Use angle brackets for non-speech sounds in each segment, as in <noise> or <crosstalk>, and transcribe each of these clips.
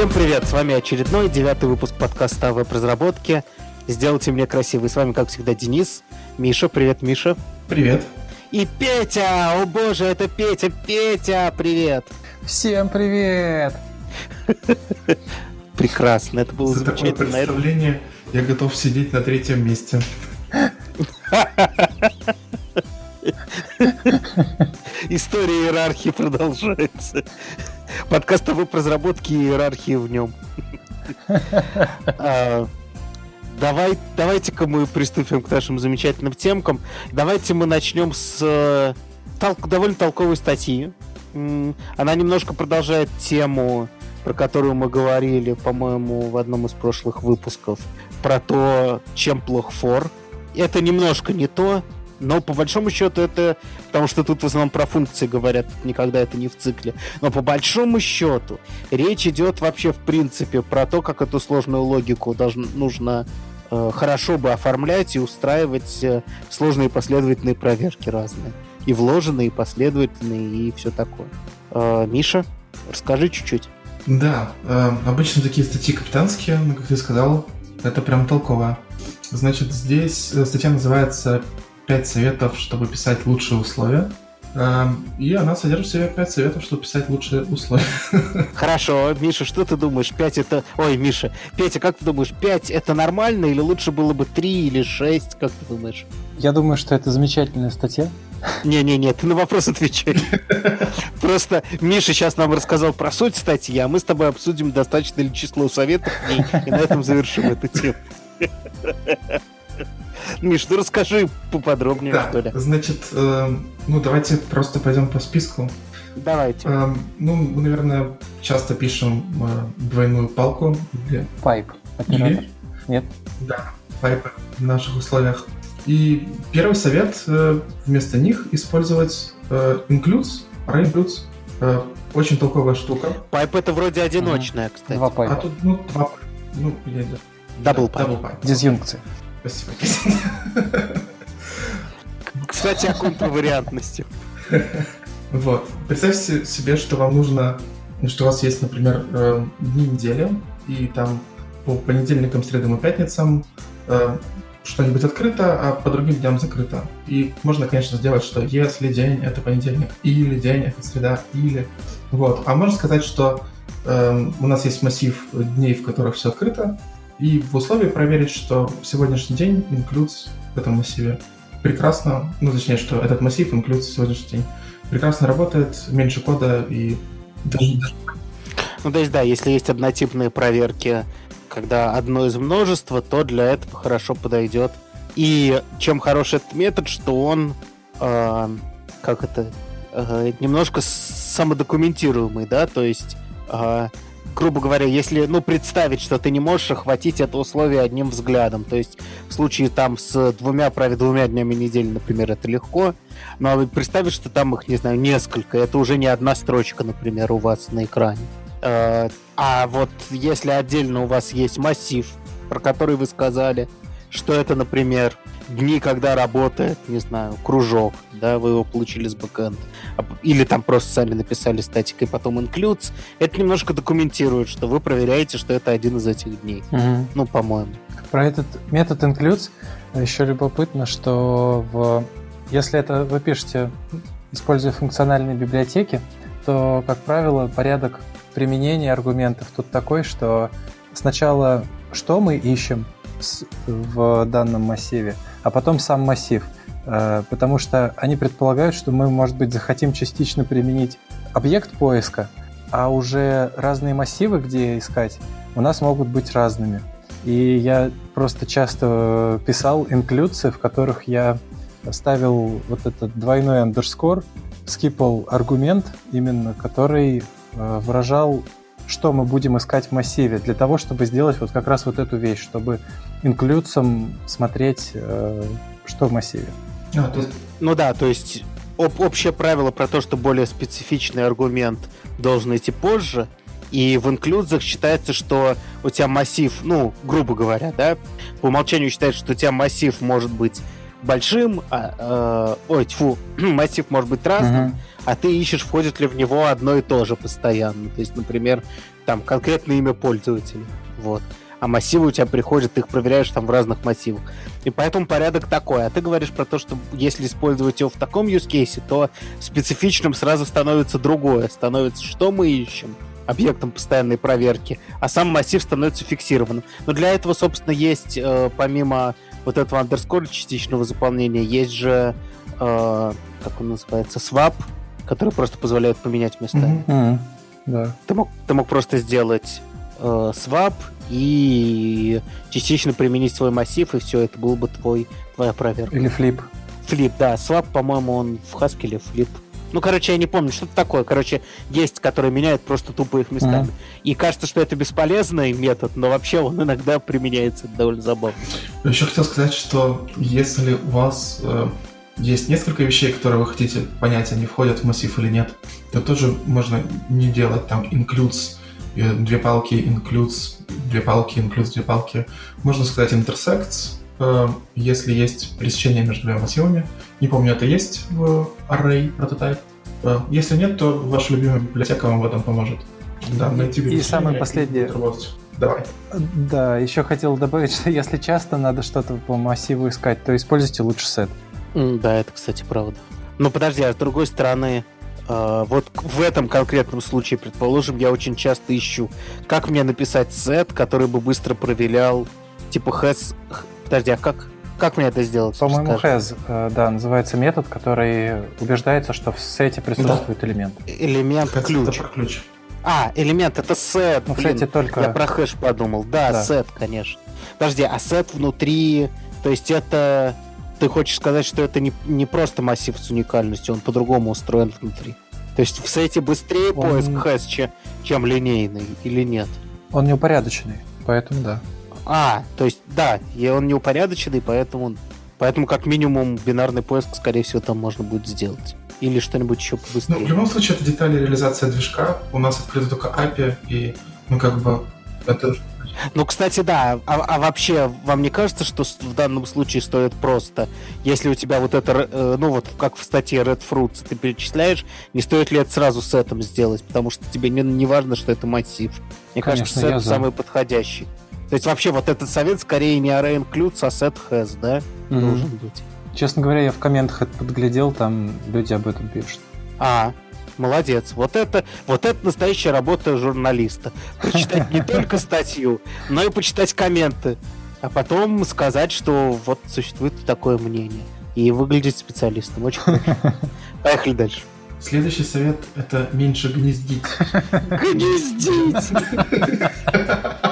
Всем привет! С вами очередной девятый выпуск подкаста о веб-разработке. Сделайте мне красивый. С вами, как всегда, Денис. Миша, привет, Миша. Привет. И Петя! О боже, это Петя! Петя, привет! Всем привет! Прекрасно, это было За такое замечательно. представление я готов сидеть на третьем месте. <laughs> История иерархии продолжается. Подкаст о веб-разработке и иерархии в нем. <laughs> А, Давай, давайте-ка мы приступим к нашим замечательным темкам. Давайте мы начнем с э, тол- довольно толковой статьи. Она немножко продолжает тему, про которую мы говорили, по-моему, в одном из прошлых выпусков, про то, чем плох фор. Это немножко не то, но по большому счету это... Потому что тут в основном про функции говорят, никогда это не в цикле. Но по большому счету речь идет вообще в принципе про то, как эту сложную логику должно, нужно э, хорошо бы оформлять и устраивать э, сложные последовательные проверки разные. И вложенные, и последовательные, и все такое. Э, Миша, расскажи чуть-чуть. Да, э, обычно такие статьи капитанские, но, как ты сказал, это прям толково. Значит, здесь э, статья называется «5 советов, чтобы писать лучшие условия». Э, И она содержит в себе 5 советов, чтобы писать лучшие условия. <laughs> Хорошо, Миша, что ты думаешь? 5 это... Ой, Миша, Петя, как ты думаешь, 5 это нормально или лучше было бы 3 или 6? Как ты думаешь? Я думаю, что это замечательная статья. Не-не-не, ты на вопрос отвечай. <laughs> Просто Миша сейчас нам рассказал про суть статьи, а мы с тобой обсудим достаточно ли число советов и на этом завершим эту тему. <laughs> Миш, ну расскажи поподробнее, Да, что ли. значит, э, ну давайте просто пойдем по списку. Давайте. Э, Ну, мы, наверное, часто пишем э, двойную палку или Пайп. Оператор. Или? Нет? Да, пайпы в наших условиях. И первый совет э, вместо них использовать э, includes, includes. Э, очень толковая штука. Pipe это вроде одиночная, кстати. Два А pipe а. тут, ну, два pipe а. Ну, или да. Double Да, pipe. Дизъюнкция. Спасибо, Катя. Кстати, о контравариантности. Вот. Представьте себе, что вам нужно, что у вас есть, например, э, дни недели, и там по понедельникам, средам и пятницам э, что-нибудь открыто, а по другим дням закрыто. И можно, конечно, сделать, что если день — это понедельник, или день — это среда, или... Вот. А можно сказать, что э, у нас есть массив дней, в которых все открыто, и в условии проверить, что сегодняшний день includes в этом массиве. Прекрасно, ну, точнее, что этот массив includes сегодняшний день. Прекрасно работает, меньше кода и даже- Ну, то есть, да, если есть однотипные проверки, когда одно из множества, то для этого хорошо подойдет. И чем хороший этот метод, что он, э, как это, э, немножко самодокументируемый, да, то есть, э, грубо говоря, если, ну, представить, что ты не можешь охватить это условие одним взглядом, то есть в случае там с двумя, праве двумя днями недели, например, это легко, но вот представить, что там их, не знаю, несколько, это уже не одна строчка, например, у вас на экране. Э, А вот если отдельно у вас есть массив, про который вы сказали, что это, например, дни, когда работает, не знаю, кружок, да, вы его получили с бэкэнда, А или там просто сами написали статикой, потом includes, это немножко документирует, что вы проверяете, что это один из этих дней. Мгм. Ну, по-моему. Про этот метод includes еще любопытно, что в... если это вы пишете, используя функциональные библиотеки, то, как правило, порядок применения аргументов тут такой, что сначала что мы ищем в данном массиве, а потом сам массив. Э, Потому что они предполагают, что мы, может быть, захотим частично применить объект поиска, а уже разные массивы, где искать, у нас могут быть разными. И я просто часто писал инклюдсы, в которых я ставил вот этот двойной андерскор, скипал аргумент именно, который э, выражал, что мы будем искать в массиве, для того, чтобы сделать вот как раз вот эту вещь, чтобы инклюдсом смотреть, э, что в массиве. А, то есть, Ну да, то есть об- общее правило про то, что более специфичный аргумент должен идти позже, и в инклюзах считается, что у тебя массив, ну, грубо говоря, да, по умолчанию считается, что у тебя массив может быть большим, а, э, ой, тьфу, <clears throat> массив может быть разным, угу. а ты ищешь, входит ли в него одно и то же постоянно. То есть, например, там конкретное имя пользователя. Вот. А массивы у тебя приходят, ты их проверяешь там в разных массивах. И поэтому порядок такой. А ты говоришь про то, что если использовать его в таком use case, то специфичным сразу становится другое. Становится, что мы ищем объектом постоянной проверки, а сам массив становится фиксированным. Но для этого, собственно, есть, э, помимо вот этого underscore частичного заполнения, есть же, э, как он называется, swap, который просто позволяет поменять местами. Mm-hmm. Да. Ты, мог, ты мог просто сделать э, swap и частично применить свой массив, и все, это был бы твой, твоя проверка. Или флип. Флип, да. Swap, по-моему, он в Haskell флип. Ну, короче, я не помню, что-то такое. Короче, есть, которые меняют просто тупо их местами. Mm-hmm. И кажется, что это бесполезный метод, но вообще он иногда применяется это довольно забавно. Еще хотел сказать, что если у вас э, есть несколько вещей, которые вы хотите понять, они входят в массив или нет, то тоже можно не делать там includes э, две палки, includes две палки, includes две палки. Можно сказать intersects, э, если есть пересечение между двумя массивами. Не помню, это есть в array прототип. Э, если нет, то ваша любимая библиотека вам в этом поможет. Да, найти и самое последнее. Давай. Да, еще хотел добавить, <laughs> что если часто надо что-то по массиву искать, то используйте лучше сет. Да, это, кстати, правда. Но подожди, а с другой стороны, э, вот в этом конкретном случае, предположим, я очень часто ищу, как мне написать сет, который бы быстро проверял, типа has... Подожди, а как? Как мне это сделать? По-моему, has, э, да, называется метод, который убеждается, что в сете присутствует да. элемент. Элемент has ключ. Это ключ. А, элемент это сет. Ну, Блин, только... Я про хэш подумал. Да, да, сет, конечно. Подожди, а сет внутри, то есть это... Ты хочешь сказать, что это не, не просто массив с уникальностью, он по-другому устроен внутри? То есть в сете быстрее он... поиск хэш, чем, чем линейный или нет? Он неупорядоченный, поэтому да. А, то есть, да, и он неупорядоченный, поэтому, поэтому как минимум бинарный поиск, скорее всего, там можно будет сделать. Или что-нибудь еще побыстрее. Ну, в любом случае, это детали реализации движка. У нас открыто только API, и, ну, как бы, это ну, кстати, да. А, а вообще, вам не кажется, что в данном случае стоит просто, если у тебя вот это, э, ну вот как в статье Red Fruits ты перечисляешь, не стоит ли это сразу с этим сделать, потому что тебе не, не важно, что это массив. Мне Конечно, кажется, сет самый подходящий. То есть вообще вот этот совет скорее не array includes, а set has, да, mm-hmm. должен быть. Честно говоря, я в комментах это подглядел, там люди об этом пишут. А, молодец. Вот это, вот это настоящая работа журналиста. Прочитать не только статью, но и почитать комменты. А потом сказать, что вот существует такое мнение. И выглядеть специалистом. Очень хорошо. Поехали дальше. Следующий совет — это меньше гнездить. Гнездить! <laughs>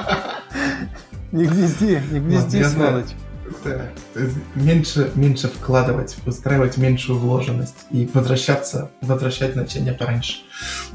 Не гнезди, не гнезди, вот, сволочь. Да. Меньше, меньше вкладывать, устраивать меньшую вложенность и возвращаться, возвращать значение пораньше.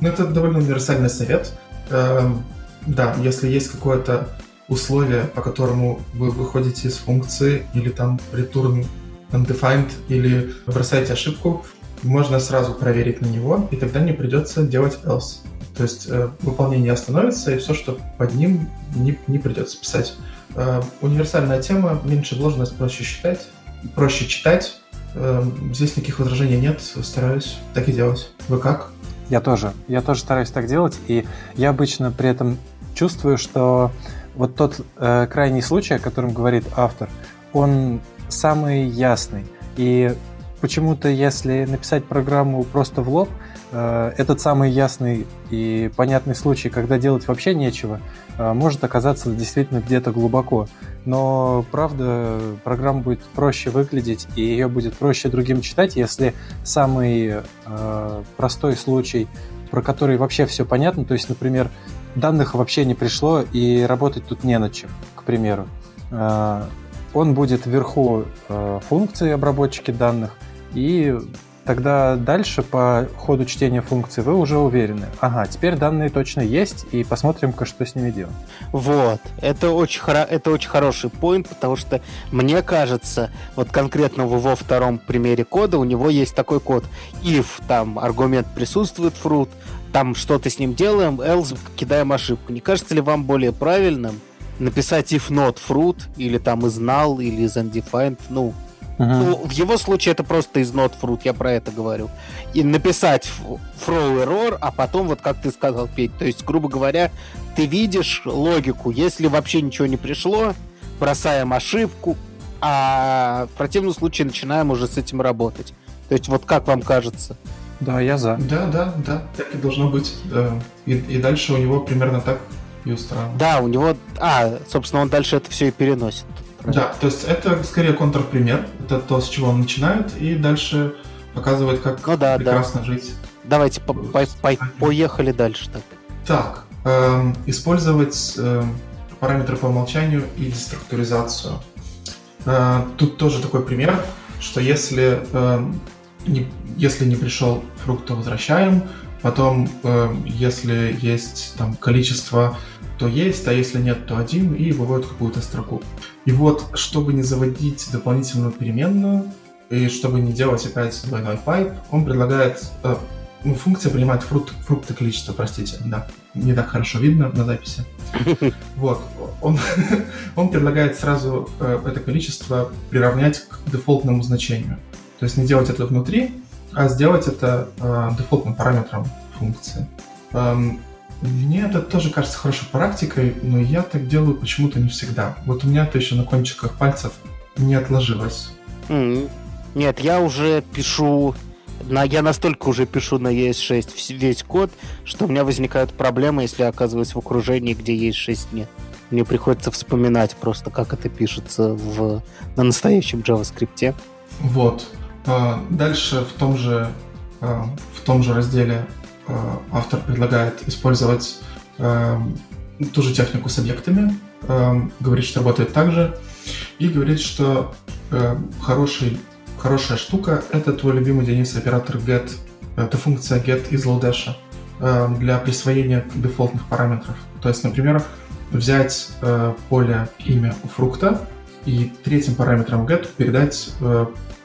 Ну, это довольно универсальный совет. Эм, да, если есть какое-то условие, по которому вы выходите из функции, или там return undefined, или бросаете ошибку, можно сразу проверить на него, и тогда не придется делать else. То есть э, выполнение остановится, и все, что под ним, не, не придется писать. Э, универсальная тема, меньше вложенность, проще считать, проще читать. Э, здесь никаких возражений нет, стараюсь так и делать. Вы как? Я тоже. Я тоже стараюсь так делать, и я обычно при этом чувствую, что вот тот э, крайний случай, о котором говорит автор, он самый ясный. И почему-то, если написать программу просто в лоб, этот самый ясный и понятный случай, когда делать вообще нечего, э, может оказаться действительно где-то глубоко. Но, правда, программа будет проще выглядеть, и ее будет проще другим читать, если самый э, простой случай, про который вообще все понятно, то есть, например, данных вообще не пришло, и работать тут не над чем, к примеру. Э, он будет вверху э, функции обработчики данных, и тогда дальше по ходу чтения функции вы уже уверены. Ага, теперь данные точно есть, и посмотрим-ка, что с ними делать. Вот, это очень, хоро- это очень хороший поинт, потому что мне кажется, вот конкретно во втором примере кода у него есть такой код. If там аргумент присутствует fruit, там что-то с ним делаем, else кидаем ошибку. Не кажется ли вам более правильным написать if not fruit, или там is null, или is undefined, ну, Угу. Ну, в его случае это просто из not fruit, я про это говорю. И написать throw error, а потом, вот как ты сказал, Петь, то есть, грубо говоря, ты видишь логику. Если вообще ничего не пришло, бросаем ошибку, а в противном случае начинаем уже с этим работать. То есть, вот как вам кажется? Да, я за. Да, да, да, так и должно быть. Да. И, и дальше у него примерно так и устраивает. Да, у него... А, собственно, он дальше это все и переносит. Да, то есть это скорее контрпример. Это то, с чего он начинает, и дальше показывает, как ну, да, прекрасно да. жить. Давайте по по по поехали дальше. Так, так э, использовать э, параметры по умолчанию и деструктуризацию. Э, тут тоже такой пример, что если, э, не, если не пришел фрукт, то возвращаем. Потом, э, если есть там количество то есть, а если нет, то один, и выводит какую-то строку. И вот, чтобы не заводить дополнительную переменную, и чтобы не делать опять двойной пайп, он предлагает... Э, ну, функция принимает фрукт, фрукты количество, простите, да. Не так хорошо видно на записи. <laughs> Вот. Он, <laughs> он предлагает сразу э, это количество приравнять к дефолтному значению. То есть не делать это внутри, а сделать это э, дефолтным параметром функции. Эм, мне это тоже кажется хорошей практикой, но я так делаю почему-то не всегда. Вот у меня это еще на кончиках пальцев не отложилось. Mm. Нет, я уже пишу на, я настолько уже пишу на ES6 весь код, что у меня возникают проблемы, если я оказываюсь в окружении, где ES6 нет. Мне приходится вспоминать просто, как это пишется в, на настоящем JavaScript. Вот. А, дальше в том же, а, в том же разделе автор предлагает использовать э, ту же технику с объектами, э, говорит, что работает так же, и говорит, что хороший, хорошая штука — это твой любимый, Денис, оператор get, это функция get из Lodash для присвоения дефолтных параметров. То есть, например, взять поле имя фрукта и третьим параметром get передать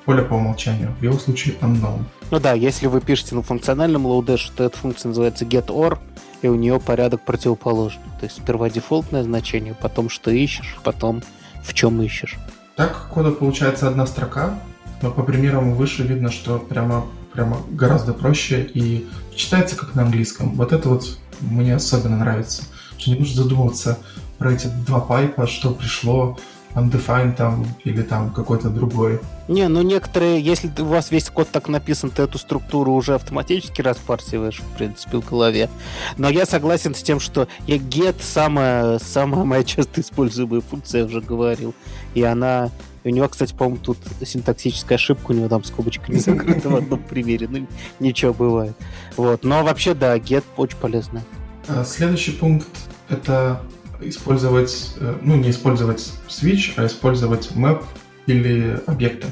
поле по умолчанию, в его случае unknown. Ну да, если вы пишете на функциональном lodash, то эта функция называется getOr, и у нее порядок противоположный. То есть сперва дефолтное значение, потом что ищешь, потом в чем ищешь. Так кода получается одна строка, но по примерам выше видно, что прямо, прямо гораздо проще и читается как на английском. Вот это вот мне особенно нравится, что не нужно задумываться про эти два пайпа, что пришло, undefined там или там какой-то другой. Не, ну некоторые, если у вас весь код так написан, ты эту структуру уже автоматически распарсиваешь, в принципе, в голове. Но я согласен с тем, что я get самая, самая моя часто используемая функция, я уже говорил. И она... У него, кстати, по-моему, тут синтаксическая ошибка, у него там скобочка не <laughs> закрыта в одном примере. Ну, ничего бывает. Вот. Но вообще, да, get очень полезно. А, следующий пункт — это использовать, э, ну не использовать switch, а использовать map или объекты.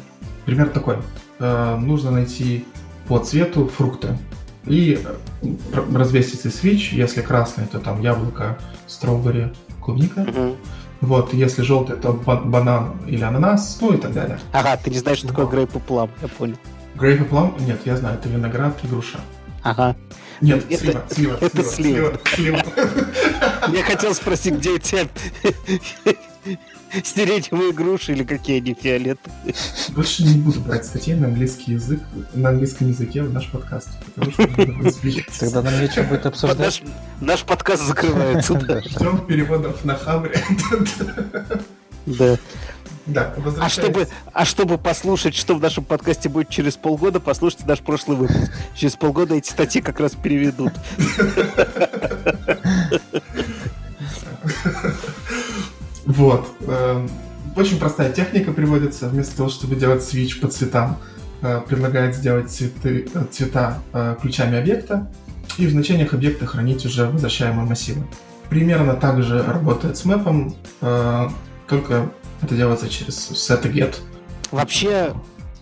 Пример такой. Э, нужно найти по цвету фрукты и э, развесить switch. Если красный, то там яблоко, стробери, клубника. Mm-hmm. Вот, если желтый, то банан или ананас, ну и так далее. Ага, ты не знаешь, что такое грейп плам, я понял. Грейп плам? Нет, я знаю, это виноград и груша. Ага. Нет, это, слива, слива, это слива. слива. <laughs> Я хотел спросить, где эти сиреневые груши или какие они фиолетовые. Больше не буду брать статей на английский язык, на английском языке в наш подкаст, потому что Тогда нам нечего будет обсуждать. Наш подкаст закрывается. Ждем переводов на Хабре. Да. Да, а чтобы, а чтобы послушать, что в нашем подкасте будет через полгода, послушайте наш прошлый выпуск. Через полгода эти статьи как раз переведут. Вот. Эм, очень простая техника приводится. Вместо того, чтобы делать свич по цветам, э, предлагает сделать цветы, э, цвета э, ключами объекта и в значениях объекта хранить уже возвращаемые массивы. Примерно так же работает с мэпом, только это делается через set get. Вообще,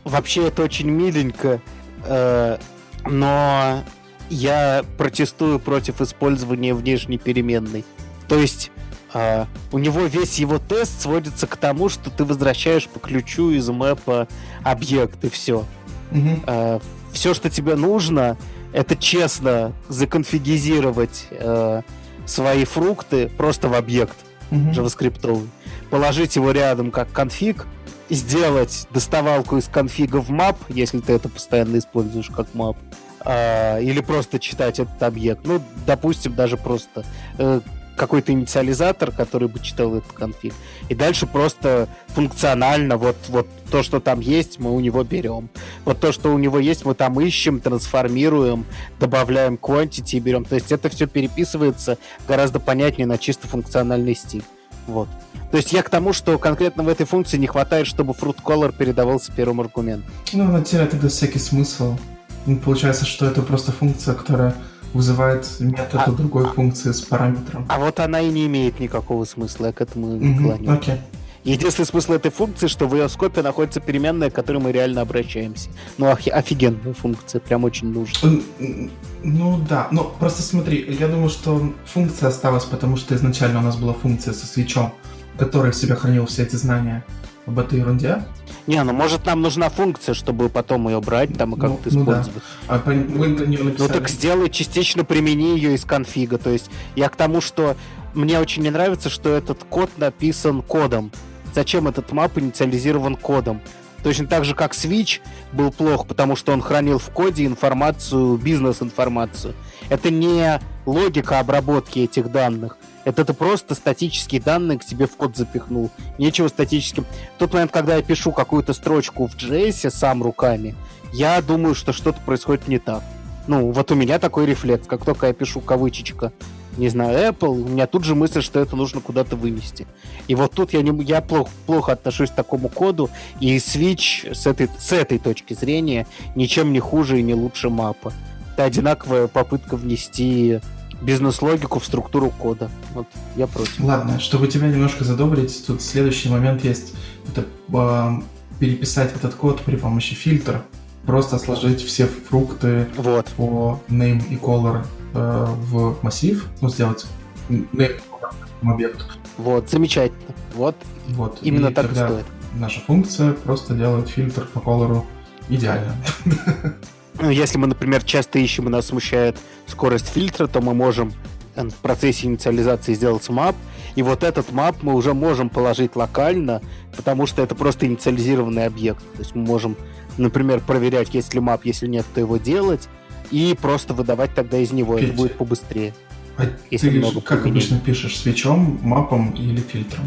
вообще это очень миленько, э, но я протестую против использования внешней переменной. То есть э, у него весь его тест сводится к тому, что ты возвращаешь по ключу из мэпа объект и все. Угу. Э, все, что тебе нужно, это честно законфигизировать э, свои фрукты просто в объект угу. JavaScript. Положить его рядом как конфиг, сделать доставалку из конфига в map, если ты это постоянно используешь как map, э, или просто читать этот объект. Ну, допустим, даже просто э, какой-то инициализатор, который бы читал этот конфиг. И дальше просто функционально вот, вот то, что там есть, мы у него берем. Вот то, что у него есть, мы там ищем, трансформируем, добавляем quantity и берем. То есть это все переписывается гораздо понятнее на чисто функциональный стиль. Вот. То есть я к тому, что конкретно в этой функции не хватает, чтобы fruit color передавался первым аргументом. Ну, она теряет тогда всякий смысл. Ну, получается, что это просто функция, которая вызывает метод а, другой функции с параметром. А вот она и не имеет никакого смысла, я к этому не клоню. Окей. Единственный смысл этой функции, что в ее скопе находится переменная, к которой мы реально обращаемся. Ну, офи- офигенная функция, прям очень нужна. Ну да, но просто смотри, я думаю, что функция осталась, потому что изначально у нас была функция со свечом, который в себе хранил все эти знания об этой ерунде. Не, ну может нам нужна функция, чтобы потом ее брать там и как-то ну, использовать. Ну, да. а, мы не ну так сделай частично примени ее из конфига. То есть я к тому, что мне очень не нравится, что этот код написан кодом. Зачем этот мап инициализирован кодом? Точно так же, как Switch был плох, потому что он хранил в коде информацию, бизнес-информацию. Это не логика обработки этих данных. Это ты просто статические данные к себе в код запихнул. Нечего статическим. В тот момент, когда я пишу какую-то строчку в JS сам руками, я думаю, что что-то происходит не так. Ну, вот у меня такой рефлекс. Как только я пишу кавычечка, не знаю, Apple, у меня тут же мысль, что это нужно куда-то вынести. И вот тут я, не, я плохо, плохо отношусь к такому коду, и Switch с этой, с этой точки зрения ничем не хуже и не лучше мапа. Это одинаковая попытка внести бизнес-логику в структуру кода. Вот я против. Ладно, чтобы тебя немножко задобрить, тут следующий момент есть. Это э, переписать этот код при помощи фильтра. Просто сложить все фрукты вот. по name и color э, в массив, ну, сделать name объекту. Вот, замечательно. Вот, вот. именно и так и стоит. Наша функция просто делает фильтр по колору идеально. Ну, если мы, например, часто ищем и нас смущает скорость фильтра, то мы можем э, в процессе инициализации сделать map, и вот этот map мы уже можем положить локально, потому что это просто инициализированный объект. То есть мы можем, например, проверять, есть ли map, если нет, то его делать, и просто выдавать тогда из него. Петя, это будет побыстрее. А если ты много как применений. обычно пишешь, свечом, мапом или фильтром?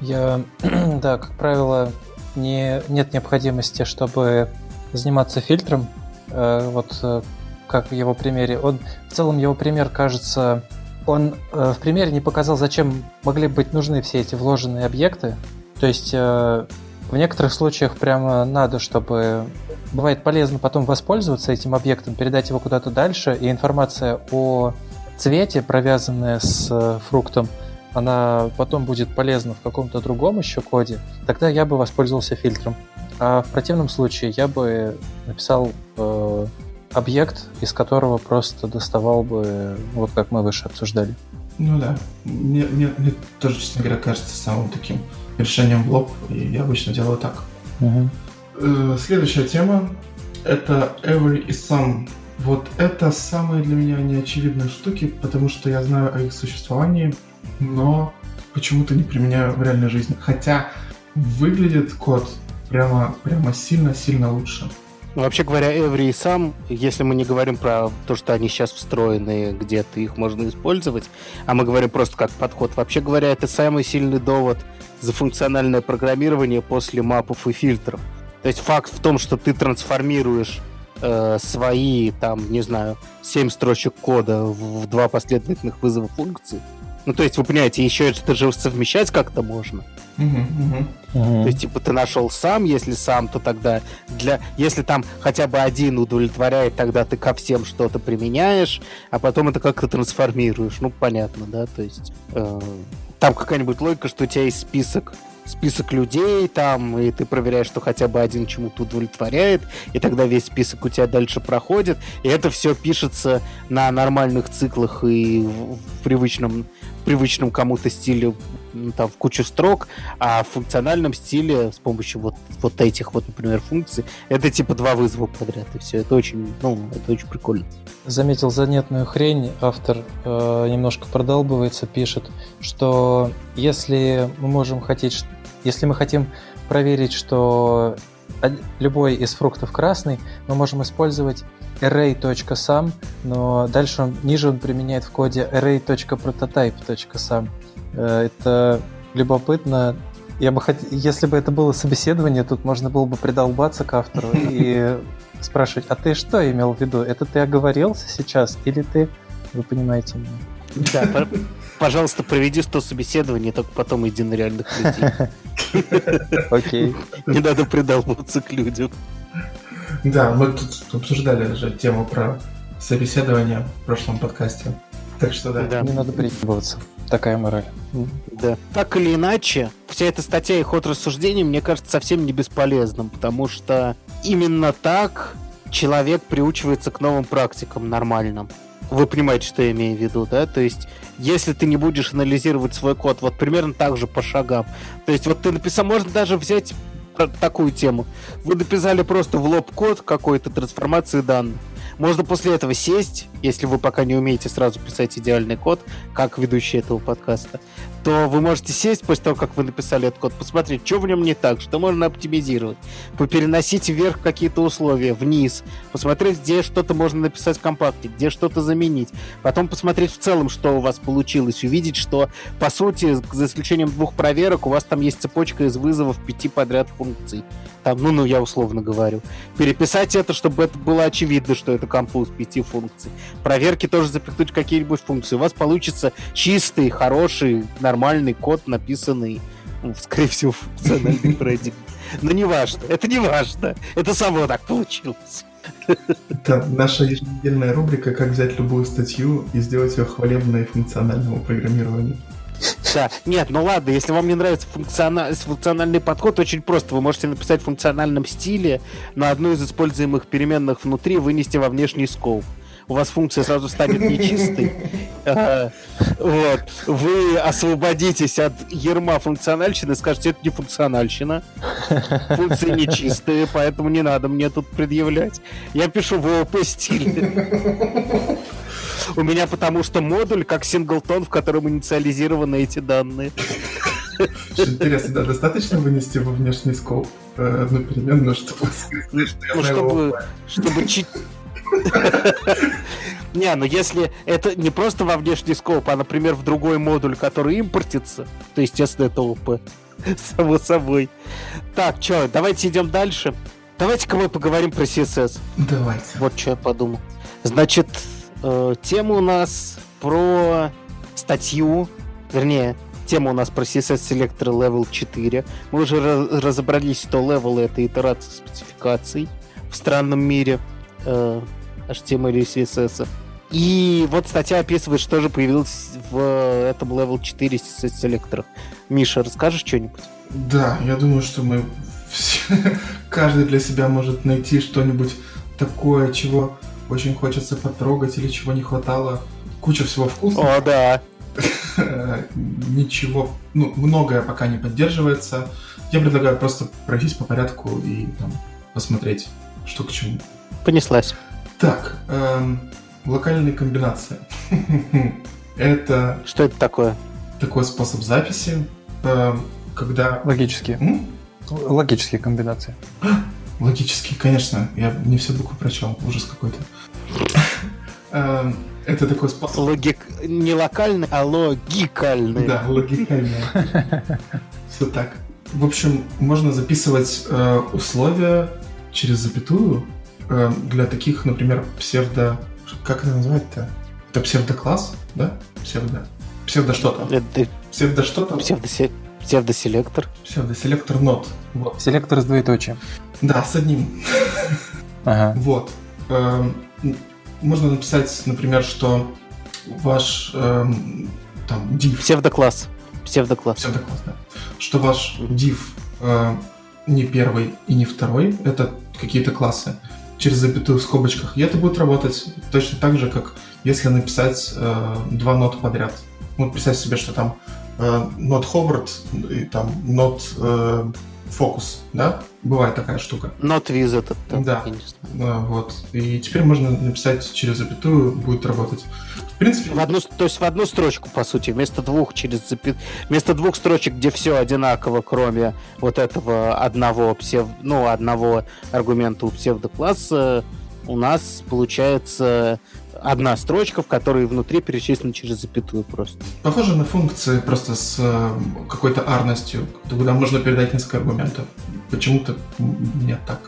Я, <clears throat> да, как правило, не, нет необходимости, чтобы заниматься фильтром, Э, вот э, как в его примере. Он, в целом его пример кажется, он э, в примере не показал, зачем могли быть нужны все эти вложенные объекты. То есть в некоторых случаях прямо надо, чтобы бывает полезно потом воспользоваться этим объектом, передать его куда-то дальше, и информация о цвете, провязанная с фруктом, она потом будет полезна в каком-то другом еще коде, тогда я бы воспользовался фильтром. А в противном случае я бы написал э, объект, из которого просто доставал бы, вот как мы выше обсуждали. Ну да. Мне, мне, мне тоже, честно говоря, кажется самым таким решением в лоб, и я обычно делаю так. Угу. Следующая тема — это every и some. Вот это самые для меня неочевидные штуки, потому что я знаю о их существовании, но почему-то не применяю в реальной жизни. Хотя выглядит код прямо, прямо сильно-сильно лучше. Ну, вообще говоря, Every сам, если мы не говорим про то, что они сейчас встроены, где-то их можно использовать, а мы говорим просто как подход, вообще говоря, это самый сильный довод за функциональное программирование после мапов и фильтров. То есть факт в том, что ты трансформируешь э, свои, там, не знаю, 7 строчек кода в, в два последовательных вызова функций. Ну, то есть, вы понимаете, еще это же совмещать как-то можно. То есть, типа, ты нашел сам, если сам, то тогда для... Если там хотя бы один удовлетворяет, тогда ты ко всем что-то применяешь, а потом это как-то трансформируешь. Ну, понятно, да, то есть... Э, там какая-нибудь логика, что у тебя есть список список людей там, и ты проверяешь, что хотя бы один чему-то удовлетворяет, и тогда весь список у тебя дальше проходит, и это все пишется на нормальных циклах и в, в привычном, привычном кому-то стиле там в кучу строк, а в функциональном стиле с помощью вот, вот этих вот, например, функций, это типа два вызова подряд, и все. Это очень, ну, это очень прикольно. Заметил занятную хрень, автор э, немножко продолбывается, пишет, что если мы можем хотеть, если мы хотим проверить, что любой из фруктов красный, мы можем использовать array.sum, но дальше он, ниже он применяет в коде array.prototype.sum. Э, это любопытно. Я бы хот... Если бы это было собеседование, тут можно было бы придолбаться к автору <laughs> и спрашивать, а ты что имел в виду? Это ты оговорился сейчас или ты... Вы понимаете меня? Да, пожалуйста, проведи 100 собеседований, только потом иди на реальных людей. Окей. Не надо придолбаться к людям. Да, мы тут обсуждали же тему про собеседование в прошлом подкасте. Так что да. да. Не надо прикидываться. Такая мораль. Да. Так или иначе, вся эта статья и ход рассуждений, мне кажется, совсем не бесполезным, потому что именно так человек приучивается к новым практикам нормальным. Вы понимаете, что я имею в виду, да? То есть, если ты не будешь анализировать свой код, вот примерно так же по шагам. То есть, вот ты написал, можно даже взять такую тему. Вы написали просто в лоб код какой-то трансформации данных. Можно после этого сесть, если вы пока не умеете сразу писать идеальный код, как ведущий этого подкаста, то вы можете сесть после того, как вы написали этот код, посмотреть, что в нем не так, что можно оптимизировать, попереносить вверх какие-то условия, вниз, посмотреть, где что-то можно написать компактнее, где что-то заменить, потом посмотреть в целом, что у вас получилось, увидеть, что, по сути, за исключением двух проверок, у вас там есть цепочка из вызовов пяти подряд функций там, ну, ну, я условно говорю, переписать это, чтобы это было очевидно, что это композ пяти функций. Проверки тоже запихнуть какие-нибудь функции. У вас получится чистый, хороший, нормальный код, написанный, ну, <laughs> скорее всего, функциональный предик. Но не важно, это не важно. Это само так получилось. Это наша еженедельная рубрика «Как взять любую статью и сделать ее хвалебной функциональному программированию». Да, нет, ну ладно, если вам не нравится функциональ... функциональный подход, очень просто. Вы можете написать в функциональном стиле на одну из используемых переменных внутри вынести во внешний скоп у вас функция сразу станет нечистой. Вот. Вы освободитесь от ерма функциональщины, скажете, это не функциональщина. Функции нечистые, поэтому не надо мне тут предъявлять. Я пишу в ООП стиле. У меня потому что модуль как синглтон, в котором инициализированы эти данные. Интересно, да, достаточно вынести во внешний скоп э, одну переменную, чтобы... Ну, чтобы, чтобы Не, ну если это не просто во внешний скоп, а, например, в другой модуль, который импортится, то, естественно, это ОП. Само собой. Так, что, давайте идем дальше. Давайте-ка мы поговорим про CSS. Давайте. Вот что я подумал. Значит, Э, тема у нас про статью, вернее, тема у нас про CSS Selector Level 4. Мы уже разобрались, что level это итерация спецификаций в странном мире э, HTML и CSS. И вот статья описывает, что же появилось в этом Level 4 CSS селекторах. Миша, расскажешь что-нибудь? Да, я думаю, что мы все, <laughs> каждый для себя может найти что-нибудь такое, чего очень хочется потрогать или чего не хватало. Куча всего вкусного. О, да. <laughs> Ничего, ну, многое пока не поддерживается. Я предлагаю просто пройтись по порядку и там посмотреть, что к чему. Понеслась. Так, эм, локальные комбинации. <laughs> это... Что это такое? Такой способ записи, эм, когда... Логические. М? Логические комбинации. <gasps> Логические, конечно. Я не все буквы прочел. Ужас какой-то. <laughs> Эм, это такой способ... Логик... Не локальный, а логикальный. Да, логикальный. <laughs> Все так. В общем, можно записывать э, условия через запятую э, для таких, например, псевдо... Как это называть-то? Это псевдокласс, да? Псевдо... Псевдо что-то. Это... Псевдо что-то? Псевдосе... Псевдоселектор. Псевдоселектор нот. Вот. Селектор с двоеточием. Да, с одним. Ага. <laughs> Вот. Эм, можно написать, например, что ваш эм, там div... Псевдокласс. Псевдокласс. Псевдокласс, да. Что ваш div э, не первый и не второй, это какие-то классы через запятую в скобочках. И это будет работать точно так же, как если написать э, два нота подряд. Вот представь себе, что там э, not hovered и там not э, focus, да? Бывает такая штука. Not visited. там, Да. я не знаю. А, вот. И теперь можно написать через запятую, будет работать. В принципе, В одну, то есть в одну строчку, по сути, вместо двух через запи- вместо двух строчек, где все одинаково, кроме вот этого одного псев... ну, одного аргумента у псевдокласса, у нас получается одна строчка, в которой внутри перечислена через запятую просто. похоже на функции просто с э, какой-то арностью, куда можно передать несколько аргументов. Почему-то нет так.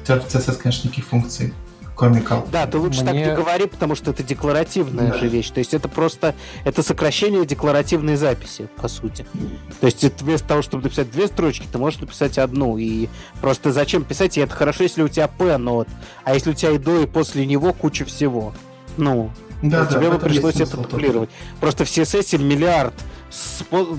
Хотя в CSS, конечно, никаких функций, кроме call. Да, ты лучше так Мне- не говори, потому что это декларативная Да. же вещь. То есть это просто это сокращение декларативной записи, по сути. То есть это вместо того, чтобы написать две строчки, ты можешь написать одну. И просто зачем писать? И это хорошо, если у тебя P нот, а если у тебя и до, и после него куча всего. Ну, Да, да, тебе бы пришлось это смысл тоже. дублировать. Просто в CSS миллиард.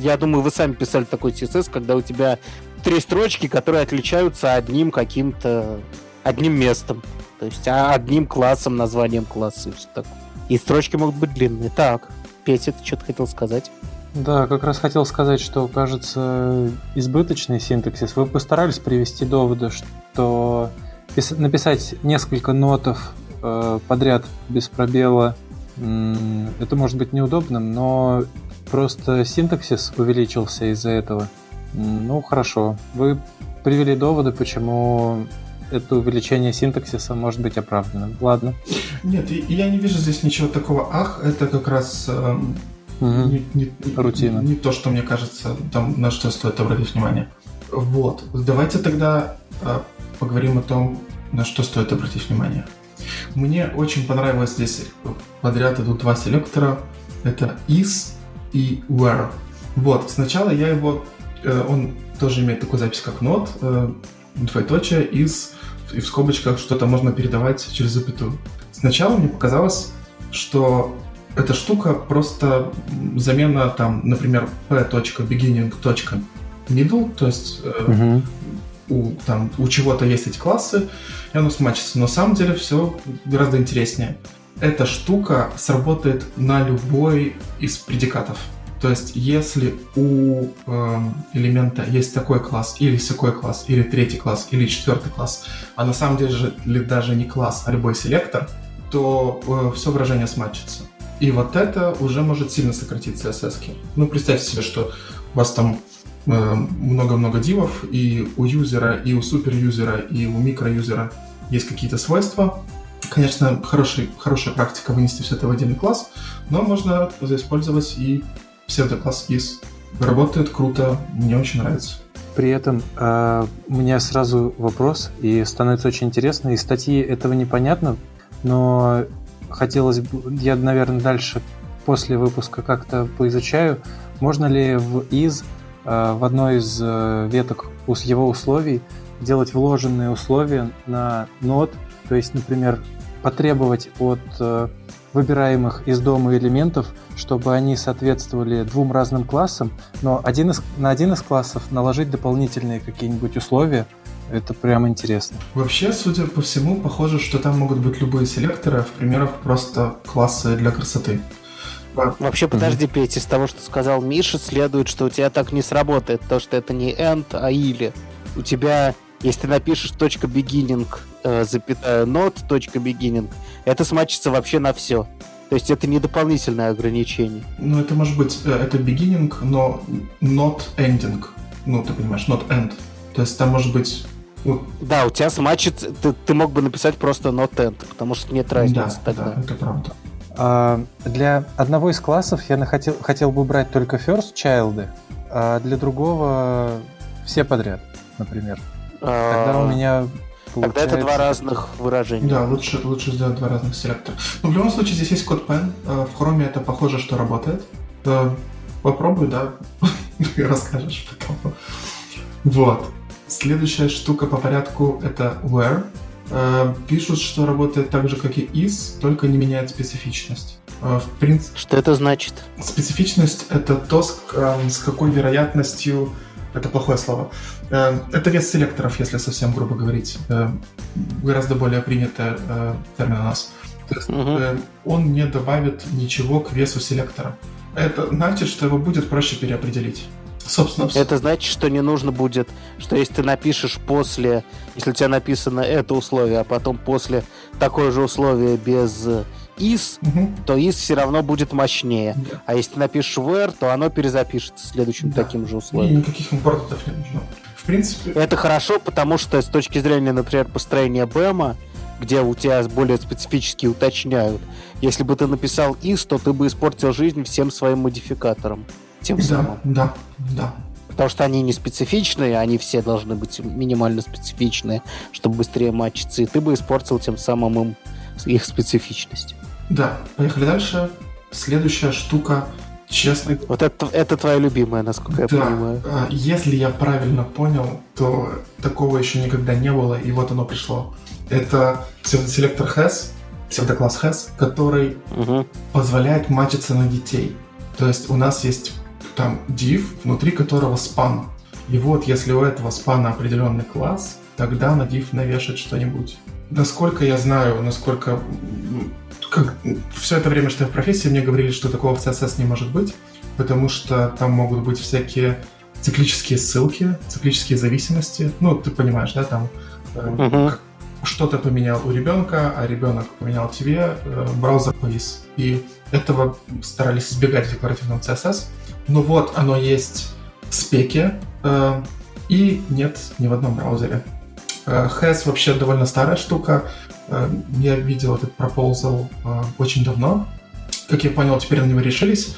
Я думаю, вы сами писали такой CSS, когда у тебя три строчки, которые отличаются одним каким-то одним местом. То есть а, одним классом, названием класса и все такое. И строчки могут быть длинные. Так, Петя, ты что-то хотел сказать? Да, как раз хотел сказать, что кажется избыточный синтаксис. Вы постарались привести доводы, что пис- написать несколько нотов э, подряд без пробела это может быть неудобным, но просто синтаксис увеличился из-за этого. Ну, хорошо. Вы привели доводы, почему это увеличение синтаксиса может быть оправданным. Ладно. Нет, я не вижу здесь ничего такого. Ах, это как раз Мгм. не, не- не- Рутина. не то, что мне кажется, там, на что стоит обратить внимание. Вот. Давайте тогда э, поговорим о том, на что стоит обратить внимание. Мне очень понравилось здесь подряд идут два селектора. Это is и where. Вот, сначала я его... э, он тоже имеет такую запись, как not, э, двоеточие, is, и в скобочках что-то можно передавать через запятую. Сначала мне показалось, что эта штука просто замена там, например, p.beginning.middle, то есть э, Мгм. У, там, у чего-то есть эти классы, и оно смачится. Но на самом деле все гораздо интереснее. Эта штука сработает на любой из предикатов. То есть, если у эм, элемента есть такой класс, или сякой класс, или третий класс, или четвертый класс, а на самом деле же даже не класс, а любой селектор, то все выражение смачится. И вот это уже может сильно сократить CSS. -ки. Ну, представьте себе, что у вас там э, много-много дивов, и у юзера, и у суперюзера, и у микроюзера есть какие-то свойства. Конечно, хороший, хорошая практика вынести все это в отдельный класс, но можно использовать и псевдокласс из. Работает круто, мне очень нравится. При этом э, у меня сразу вопрос, и становится очень интересно. Из статьи этого непонятно, но хотелось бы, я, наверное, дальше после выпуска как-то поизучаю, можно ли в из э, в одной из э, веток его условий делать вложенные условия на нод, то есть, например, потребовать от э, выбираемых из дома элементов, чтобы они соответствовали двум разным классам, но один из, на один из классов наложить дополнительные какие-нибудь условия, это прям интересно. Вообще, судя по всему, похоже, что там могут быть любые селекторы, а в примерах просто классы для красоты. Вообще, подожди, Петя, из того, что сказал Миша, следует, что у тебя так не сработает, то что это не end, а или. У тебя, если ты напишешь точка beginning, э, запятая not, точка beginning, это смачится вообще на все. То есть это не дополнительное ограничение. Ну, это может быть, э, это beginning, но not ending. Ну, ты понимаешь, not end. То есть там может быть... Да, у тебя смачится, ты, ты мог бы написать просто not end, потому что нет разницы да, тогда. да, это правда. А, Для одного из классов я нахотел- хотел бы брать только first child, а для другого все подряд, например. Тогда у А, меня Тогда это два получается- разных выражения. Да, лучше, лучше сделать два разных селектора. Но в любом случае здесь есть код pen. Э, В Chrome это похоже, что работает. Э, Попробуй, да, <laughs> и расскажешь потом. Вот. Следующая штука по порядку это where. Э, Пишут, что работает так же, как и is, только не меняет специфичность. Э, В принципе, Что это значит? Специфичность — это то, с, эм, какой вероятностью... Это плохое слово. Эм, Это вес селекторов, если совсем грубо говорить. Гораздо более принятый э, термин у нас. То есть, э, он не добавит ничего к весу селектора. Это значит, что его будет проще переопределить. Собственно. Это значит, что не нужно будет, что если ты напишешь после, если у тебя написано это условие, а потом после такое же условие без is, Мгм. то is все равно будет мощнее. Да. А если ты напишешь where, то оно перезапишется следующим Да. таким же И условием. никаких импортов не нужно. В принципе, Это хорошо, потому что с точки зрения, например, построения БЭМа, где у тебя более специфически уточняют, если бы ты написал is, то ты бы испортил жизнь всем своим модификаторам. Тем да, самым. да, да. Потому что они не специфичные, они все должны быть минимально специфичные, чтобы быстрее матчиться, и ты бы испортил тем самым им их специфичность. Да, поехали дальше. Следующая штука, честно Вот это, это твоя любимая, насколько я Да, понимаю. а, если я правильно понял, то такого еще никогда не было, и вот оно пришло. Это псевдоселектор HES, псевдокласс HES, который Мгм. позволяет матчиться на детей. То есть у нас есть там div, внутри которого спан. И вот если у этого спана определенный класс, тогда на div навешать что-нибудь. Насколько я знаю, насколько... Как, все это время, что я в профессии, мне говорили, что такого в CSS не может быть, потому что там могут быть всякие циклические ссылки, циклические зависимости. Ну, ты понимаешь, да, там как- что-то поменял у ребенка, а ребенок поменял тебе, э, браузер повис. И этого старались избегать в декларативном CSS. Но вот оно есть в спеке, э, и нет ни в одном браузере. Э, Has вообще довольно старая штука. Э, Я видел этот proposal э, очень давно. Как я понял, теперь на него решились.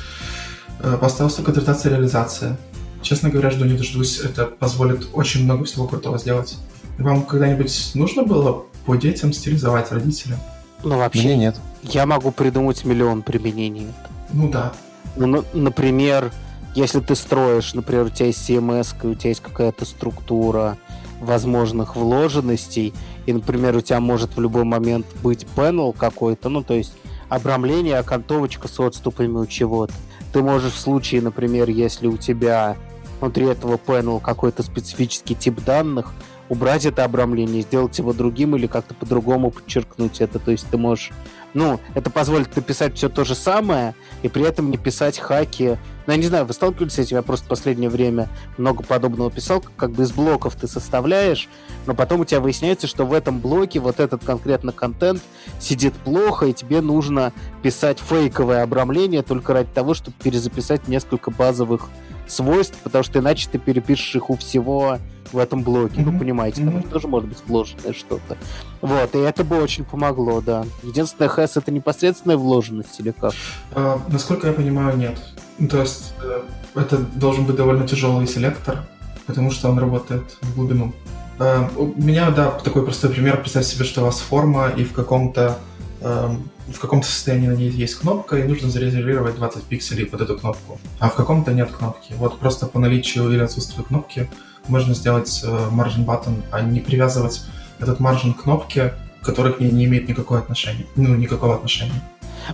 Э, Осталась только дождаться реализации. Честно говоря, жду не дождусь. Это позволит очень много всего крутого сделать. Вам когда-нибудь нужно было по детям стилизовать родителям? Ну, вообще, Мне нет. я могу придумать миллион применений. Ну да. Ну, на- например, если ты строишь, например, у тебя есть CMS, у тебя есть какая-то структура возможных вложенностей, и, например, у тебя может в любой момент быть panel какой-то, ну, то есть обрамление, окантовочка с отступами у чего-то. Ты можешь в случае, например, если у тебя внутри этого panel какой-то специфический тип данных, убрать это обрамление, сделать его другим или как-то по-другому подчеркнуть это. То есть ты можешь... Ну, это позволит написать все то же самое, и при этом не писать хаки. Ну, я не знаю, вы сталкивались с этим? Я просто в последнее время много подобного писал, как бы из блоков ты составляешь, но потом у тебя выясняется, что в этом блоке вот этот конкретно контент сидит плохо, и тебе нужно писать фейковое обрамление только ради того, чтобы перезаписать несколько базовых свойств, потому что иначе ты перепишешь их у всего в этом блоке. Мгм. Ну, понимаете, там Мгм. тоже может быть вложенное что-то. Вот, и это бы очень помогло, да. Единственное, хэс это непосредственная вложенность или как? Э, насколько я понимаю, нет. Ну, То есть э, это должен быть довольно тяжелый селектор, потому что он работает в глубину. Э, у меня, да, такой простой пример. Представь себе, что у вас форма, и в каком-то эм, в каком-то состоянии на ней есть кнопка, и нужно зарезервировать 20 пикселей под эту кнопку. А в каком-то нет кнопки. Вот просто по наличию или отсутствию кнопки можно сделать э, margin button, а не привязывать этот margin к кнопке, который к ней не имеет никакого отношения. Ну, никакого отношения.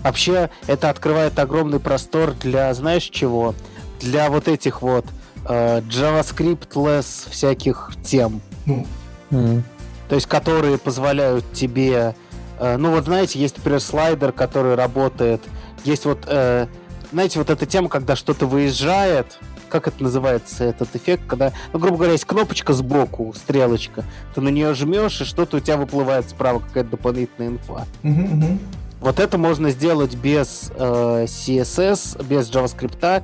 Вообще, это открывает огромный простор для, знаешь чего? Для вот этих вот э, JavaScript-less всяких тем. Ну, М. То есть, которые позволяют тебе... э, ну, вот знаете, есть, например, слайдер, который работает. Есть вот, э, знаете, вот эта тема, когда что-то выезжает, как это называется, этот эффект, когда, ну, грубо говоря, есть кнопочка сбоку, стрелочка, ты на нее жмешь, и что-то у тебя выплывает справа, какая-то дополнительная инфа. мгм. Вот это можно сделать без э, CSS, без JavaScript,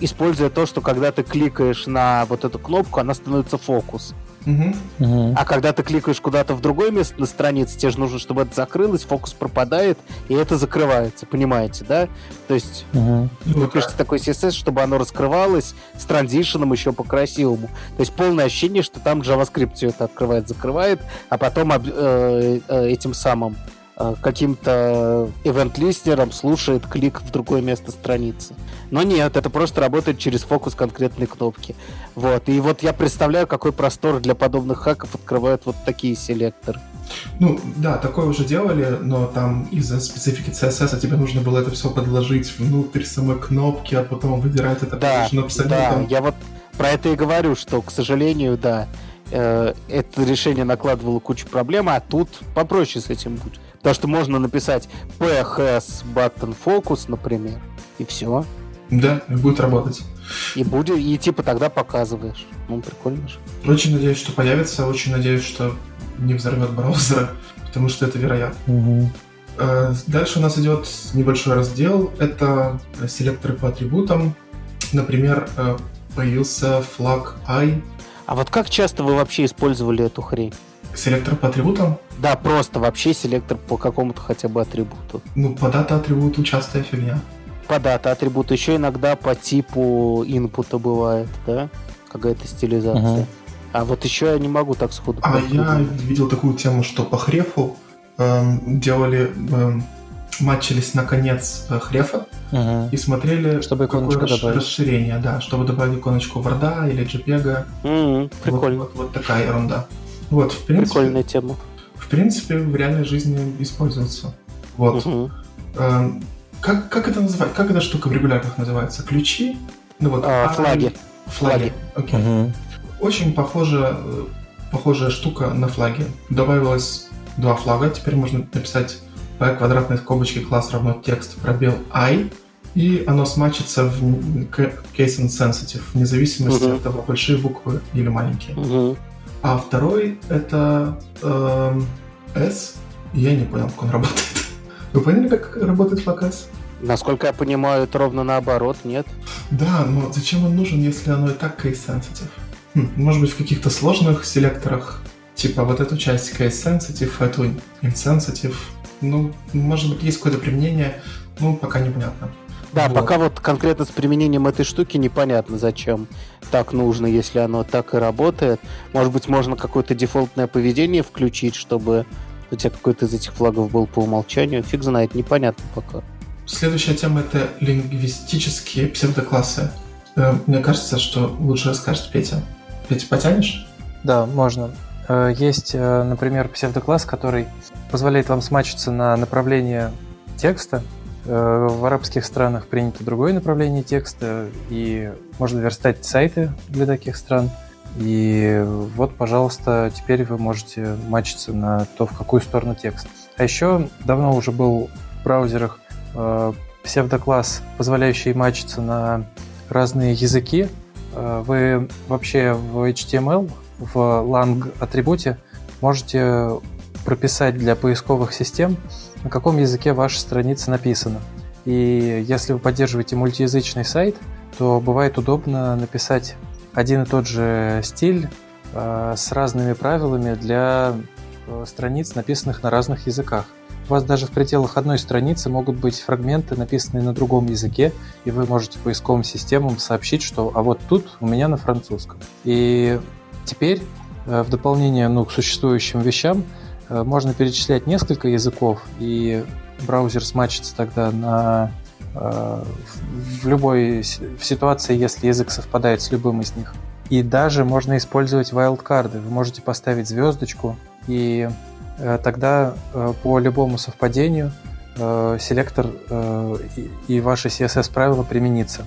используя то, что когда ты кликаешь на вот эту кнопку, она становится фокус. Мгм. Мгм. А когда ты кликаешь куда-то в другое место на странице, тебе же нужно, чтобы это закрылось, фокус пропадает, и это закрывается, понимаете, да? То есть. Ну, вы пишете такой CSS, чтобы оно раскрывалось с транзишеном еще по-красивому. То есть полное ощущение, что там JavaScript все это открывает, закрывает, а потом э, э, этим самым каким-то ивент-листнером слушает клик в другое место страницы. Но нет, это просто работает через фокус конкретной кнопки. Вот. И вот я представляю, какой простор для подобных хаков открывают вот такие селекторы. Ну, да, такое уже делали, но там из-за специфики CSS тебе нужно было это все подложить внутрь самой кнопки, а потом выдирать это Да, да, я вот про это и говорю, что, к сожалению, да, э, это решение накладывало кучу проблем, а тут попроще с этим будет. Потому что можно написать PHS button focus, например, и все. Да, и будет работать. И будет, и типа тогда показываешь. Ну, прикольно же. Очень надеюсь, что появится, очень надеюсь, что не взорвет браузера, <laughs> потому что это вероятно. Угу. Дальше у нас идет небольшой раздел. Это селекторы по атрибутам. Например, э, появился флаг i. А вот как часто вы вообще использовали эту хрень? Селектор по атрибутам? Да, просто вообще селектор по какому-то хотя бы атрибуту. Ну, по дата атрибуту частая фигня. По дата атрибуту. Еще иногда по типу инпута бывает, да? Какая-то стилизация. Ага. А вот еще я не могу так сходу. А я видел такую тему, что по хрефу эм, делали, эм, матчились на конец э, хрефа Угу. и смотрели, Чтобы какое иконочку расш- добавить. расширение, да, чтобы добавить иконочку Word или JPEG. М, Прикольно. Вот, вот- вот такая ерунда. Вот, в принципе, Прикольная тема. В принципе, в реальной жизни используется. Вот. Мгм. Эм, как, как это называется? Как эта штука в регулярках называется? Ключи? Ну вот. А, а- флаги. Флаги. Окей. Угу. Очень похожая, э, похожая штука на флаги. Добавилось два флага. Теперь можно написать p квадратной скобочки класс равно текст пробел i, и оно смачится в case insensitive, вне зависимости Мгм. от того, большие буквы или маленькие. Мгм. А второй это эм, s. Я не понял, как он работает. Вы поняли, как работает s? Насколько я понимаю, это ровно наоборот, нет? Да, но зачем он нужен, если оно и так case sensitive? Хм, может быть, в каких-то сложных селекторах, типа вот эту часть case sensitive, эту insensitive. Ну, может быть, есть какое-то применение, ну, пока непонятно. Да, Вот. пока вот конкретно с применением этой штуки непонятно, зачем так нужно, если оно так и работает. Может быть, можно какое-то дефолтное поведение включить, чтобы у тебя какой-то из этих флагов был по умолчанию. Фиг знает, непонятно пока. Следующая тема — это лингвистические псевдоклассы. Э, Мне кажется, что лучше расскажет Петя. Петя, потянешь? Да, можно. Э, Есть, э, например, псевдокласс, который позволяет вам смачиться на направление текста. Э, В арабских странах принято другое направление текста, и можно верстать сайты для таких стран. И вот, пожалуйста, теперь вы можете мачиться на то, в какую сторону текст. А еще давно уже был в браузерах э, псевдокласс, позволяющий мачиться на разные языки. Э, Вы вообще в HTML, в lang атрибуте можете прописать для поисковых систем, на каком языке ваша страница написана. И если вы поддерживаете мультиязычный сайт, то бывает удобно написать один и тот же стиль э, с разными правилами для э, страниц, написанных на разных языках. У вас даже в пределах одной страницы могут быть фрагменты, написанные на другом языке, и вы можете поисковым системам сообщить, что а вот тут у меня на французском. И теперь э, в дополнение ну, к существующим вещам можно перечислять несколько языков, и браузер смачится тогда на э, в любой в ситуации, если язык совпадает с любым из них. И даже можно использовать wildcard. Вы можете поставить звездочку, и э, тогда э, по любому совпадению э, селектор э, и, и ваше CSS правило применится.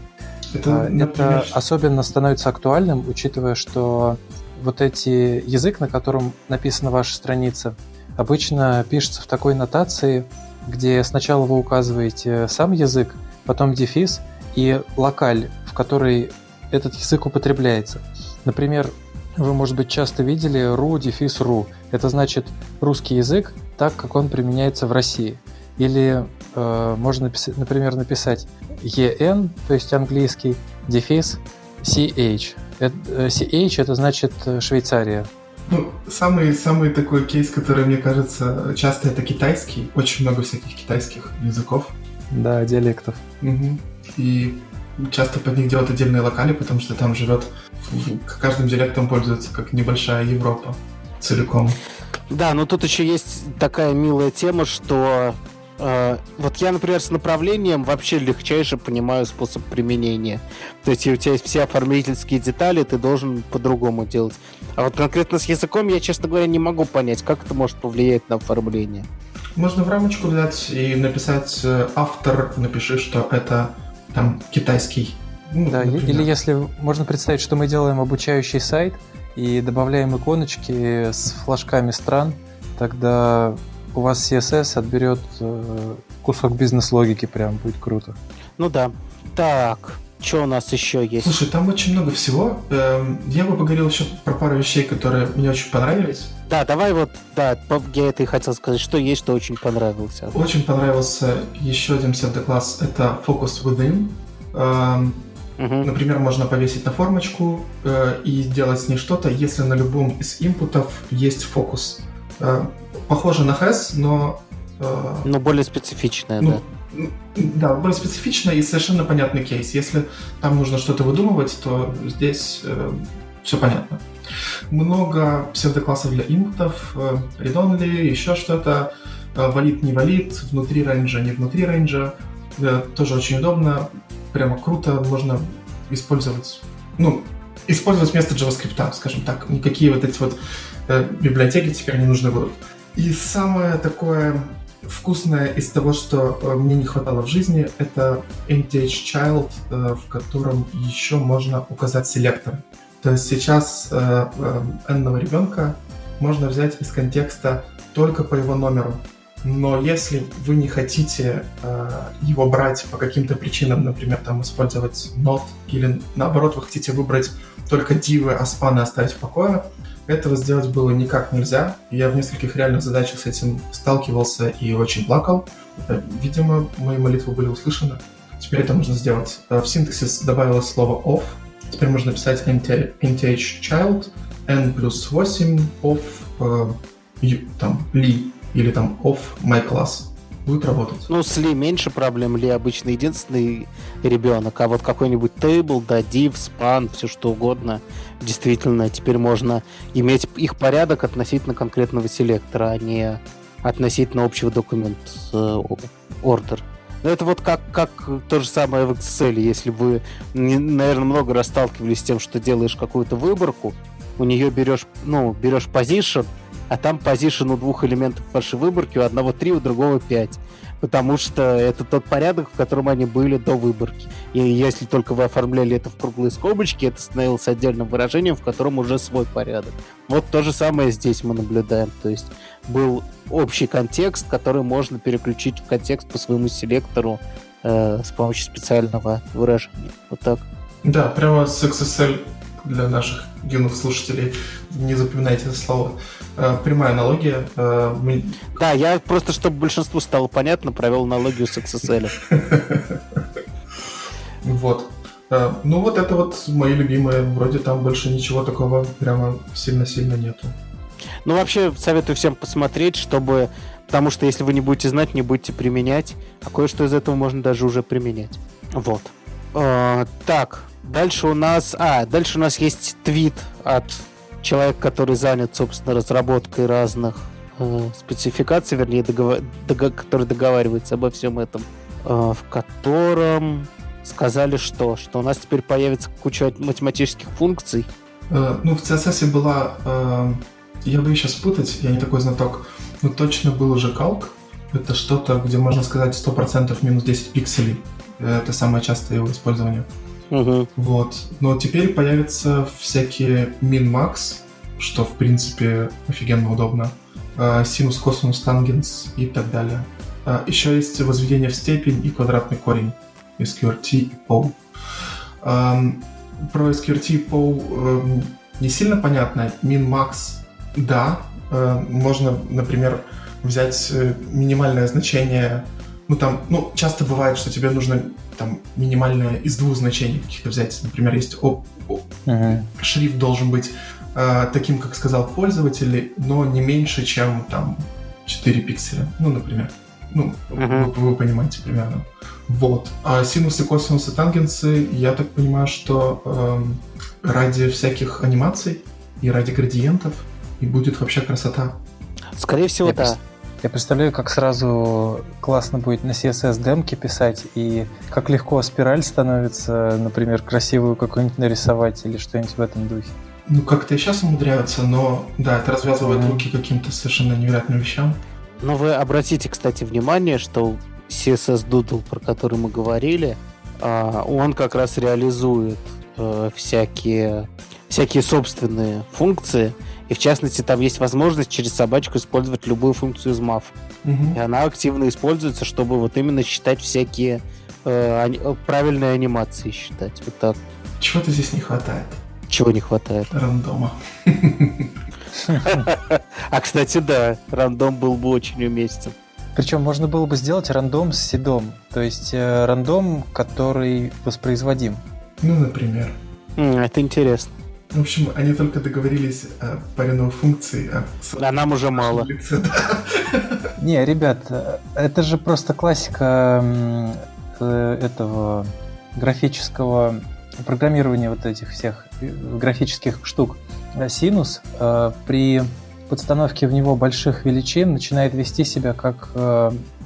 Это, например, Это особенно становится актуальным, учитывая, что вот эти язык, на котором написана ваша страница, обычно пишется в такой нотации, где сначала вы указываете сам язык, потом дефис и локаль, в которой этот язык употребляется. Например, вы, может быть, часто видели ru дефис ru. Это значит русский язык так, как он применяется в России. Или э, можно, напис- например, написать en, то есть английский, дефис ch. Это- э, ch это значит Швейцария. Ну, самый, самый такой кейс, который, мне кажется, часто это китайский. Очень много всяких китайских языков. Да, диалектов. Мгм. И часто под них делают отдельные локали, потому что там живет... Каждым диалектом пользуется как небольшая Европа целиком. Да, но тут еще есть такая милая тема, что вот я, например, с направлением вообще легчайше понимаю способ применения. То есть у тебя есть все оформительские детали, ты должен по-другому делать. А вот конкретно с языком я, честно говоря, не могу понять, как это может повлиять на оформление. Можно в рамочку взять и написать э, автор, напиши, что это там китайский. Ну, Да, например. или если можно представить, что мы делаем обучающий сайт и добавляем иконочки с флажками стран, тогда у вас CSS отберет э, кусок бизнес-логики, прям будет круто. Ну да. Так, что у нас еще есть? Слушай, там очень много всего. Эм, я бы поговорил еще про пару вещей, которые мне очень понравились. Да, давай вот, да, я это и хотел сказать, что есть, что очень понравилось. Очень понравился еще один псевдокласс, это Focus Within. Угу. Например, можно повесить на формочку э, и сделать с ней что-то, если на любом из инпутов есть фокус. Э, похоже на HES, но... Э, но более специфичное, ну, да. Да, более специфичное и совершенно понятный кейс. Если там нужно что-то выдумывать, то здесь э, все понятно. Много псевдоклассов для инпутов, э, read-only, еще что-то, э, валид, не валид, внутри рейнджа, не внутри рейнджа. Э, тоже очень удобно прямо круто, можно использовать, ну, использовать вместо JavaScript, скажем так. Никакие вот эти вот э, библиотеки теперь не нужны будут. И самое такое вкусное из того, что э, мне не хватало в жизни, это MTH Child, э, в котором еще можно указать селектор. То есть сейчас э, э, n ребенка можно взять из контекста только по его номеру. Но если вы не хотите э, его брать по каким-то причинам, например, там использовать not, или наоборот, вы хотите выбрать только дивы, а спаны оставить в покое, этого сделать было никак нельзя. Я в нескольких реальных задачах с этим сталкивался и очень плакал. Э, видимо, мои молитвы были услышаны. Теперь это можно сделать. Э, в синтаксис добавилось слово off. Теперь можно писать nth child n плюс 8 off э, там, li или там off my class будет работать. Ну, с Ли меньше проблем, Ли обычно единственный ребенок, а вот какой-нибудь table, да, div, span, все что угодно, действительно, теперь можно иметь их порядок относительно конкретного селектора, а не относительно общего документа э, order. Но это вот как, как то же самое в Excel, если вы, наверное, много раз сталкивались с тем, что делаешь какую-то выборку, у нее берешь, ну, берешь position, а там позишн у двух элементов вашей выборки, у одного три, у другого пять. Потому что это тот порядок, в котором они были до выборки. И если только вы оформляли это в круглые скобочки, это становилось отдельным выражением, в котором уже свой порядок. Вот то же самое здесь мы наблюдаем. То есть был общий контекст, который можно переключить в контекст по своему селектору э, с помощью специального выражения. Вот так. Да, прямо с XSL для наших юных слушателей. Не запоминайте это слово. Э, прямая аналогия. Э, мы... Да, я просто, чтобы большинству стало понятно, провел аналогию с XSL. <laughs> Вот. Э, ну вот это вот мои любимые. Вроде там больше ничего такого прямо сильно-сильно нету. Ну вообще советую всем посмотреть, чтобы... Потому что если вы не будете знать, не будете применять. А кое-что из этого можно даже уже применять. Вот. Так, Дальше у нас... А, дальше у нас есть твит от человека, который занят, собственно, разработкой разных э, спецификаций, вернее, договор... дог... который договаривается обо всем этом, э, в котором сказали что? Что у нас теперь появится куча математических функций. Э, ну, в CSS была... Э, я бы сейчас спутать, я не такой знаток, но точно был уже калк. Это что-то, где можно сказать 100% минус 10 пикселей. Это самое частое его использование. Угу. Вот. Но теперь появятся всякие min-max, что, в принципе, офигенно удобно. Синус, косинус, тангенс и так далее. А, еще есть возведение в степень и квадратный корень. SQRT и POW. Про SQRT и POW эм, не сильно понятно. Min-max, да. Э, можно, например, взять э, минимальное значение ну там, ну, часто бывает, что тебе нужно там минимальное из двух значений каких-то взять. Например, есть о, о, uh-huh. шрифт должен быть э, таким, как сказал пользователь, но не меньше, чем там 4 пикселя. Ну, например. Ну, uh-huh. вы, вы понимаете примерно. Вот. А синусы, косинусы, тангенсы, я так понимаю, что э, ради всяких анимаций и ради градиентов и будет вообще красота. Скорее всего, я да. Я представляю, как сразу классно будет на CSS демки писать, и как легко спираль становится, например, красивую какую-нибудь нарисовать или что-нибудь в этом духе. Ну, как-то и сейчас умудряются, но да, это развязывает mm-hmm. руки каким-то совершенно невероятным вещам. Но вы обратите, кстати, внимание, что CSS Doodle, про который мы говорили, а, он как раз реализует э, всякие, всякие собственные функции, И в частности, там есть возможность через собачку использовать любую функцию из MAF. Мгм. И она активно используется, чтобы вот именно считать всякие э, ани- э, правильные анимации считать. Вот так. Чего-то здесь не хватает. Чего не хватает. Рандома. <laughs> А, кстати, да, рандом был бы очень уместен. Причем можно было бы сделать рандом с седом. То есть э, рандом, который воспроизводим. Ну, например. Это интересно. В общем, они только договорились о паре новых функций, а с- А нам уже мало. <laughs> лице, да. Не, ребят, это же просто классика э, этого графического программирования вот этих всех э, графических штук. Синус э, при подстановке в него больших величин начинает вести себя как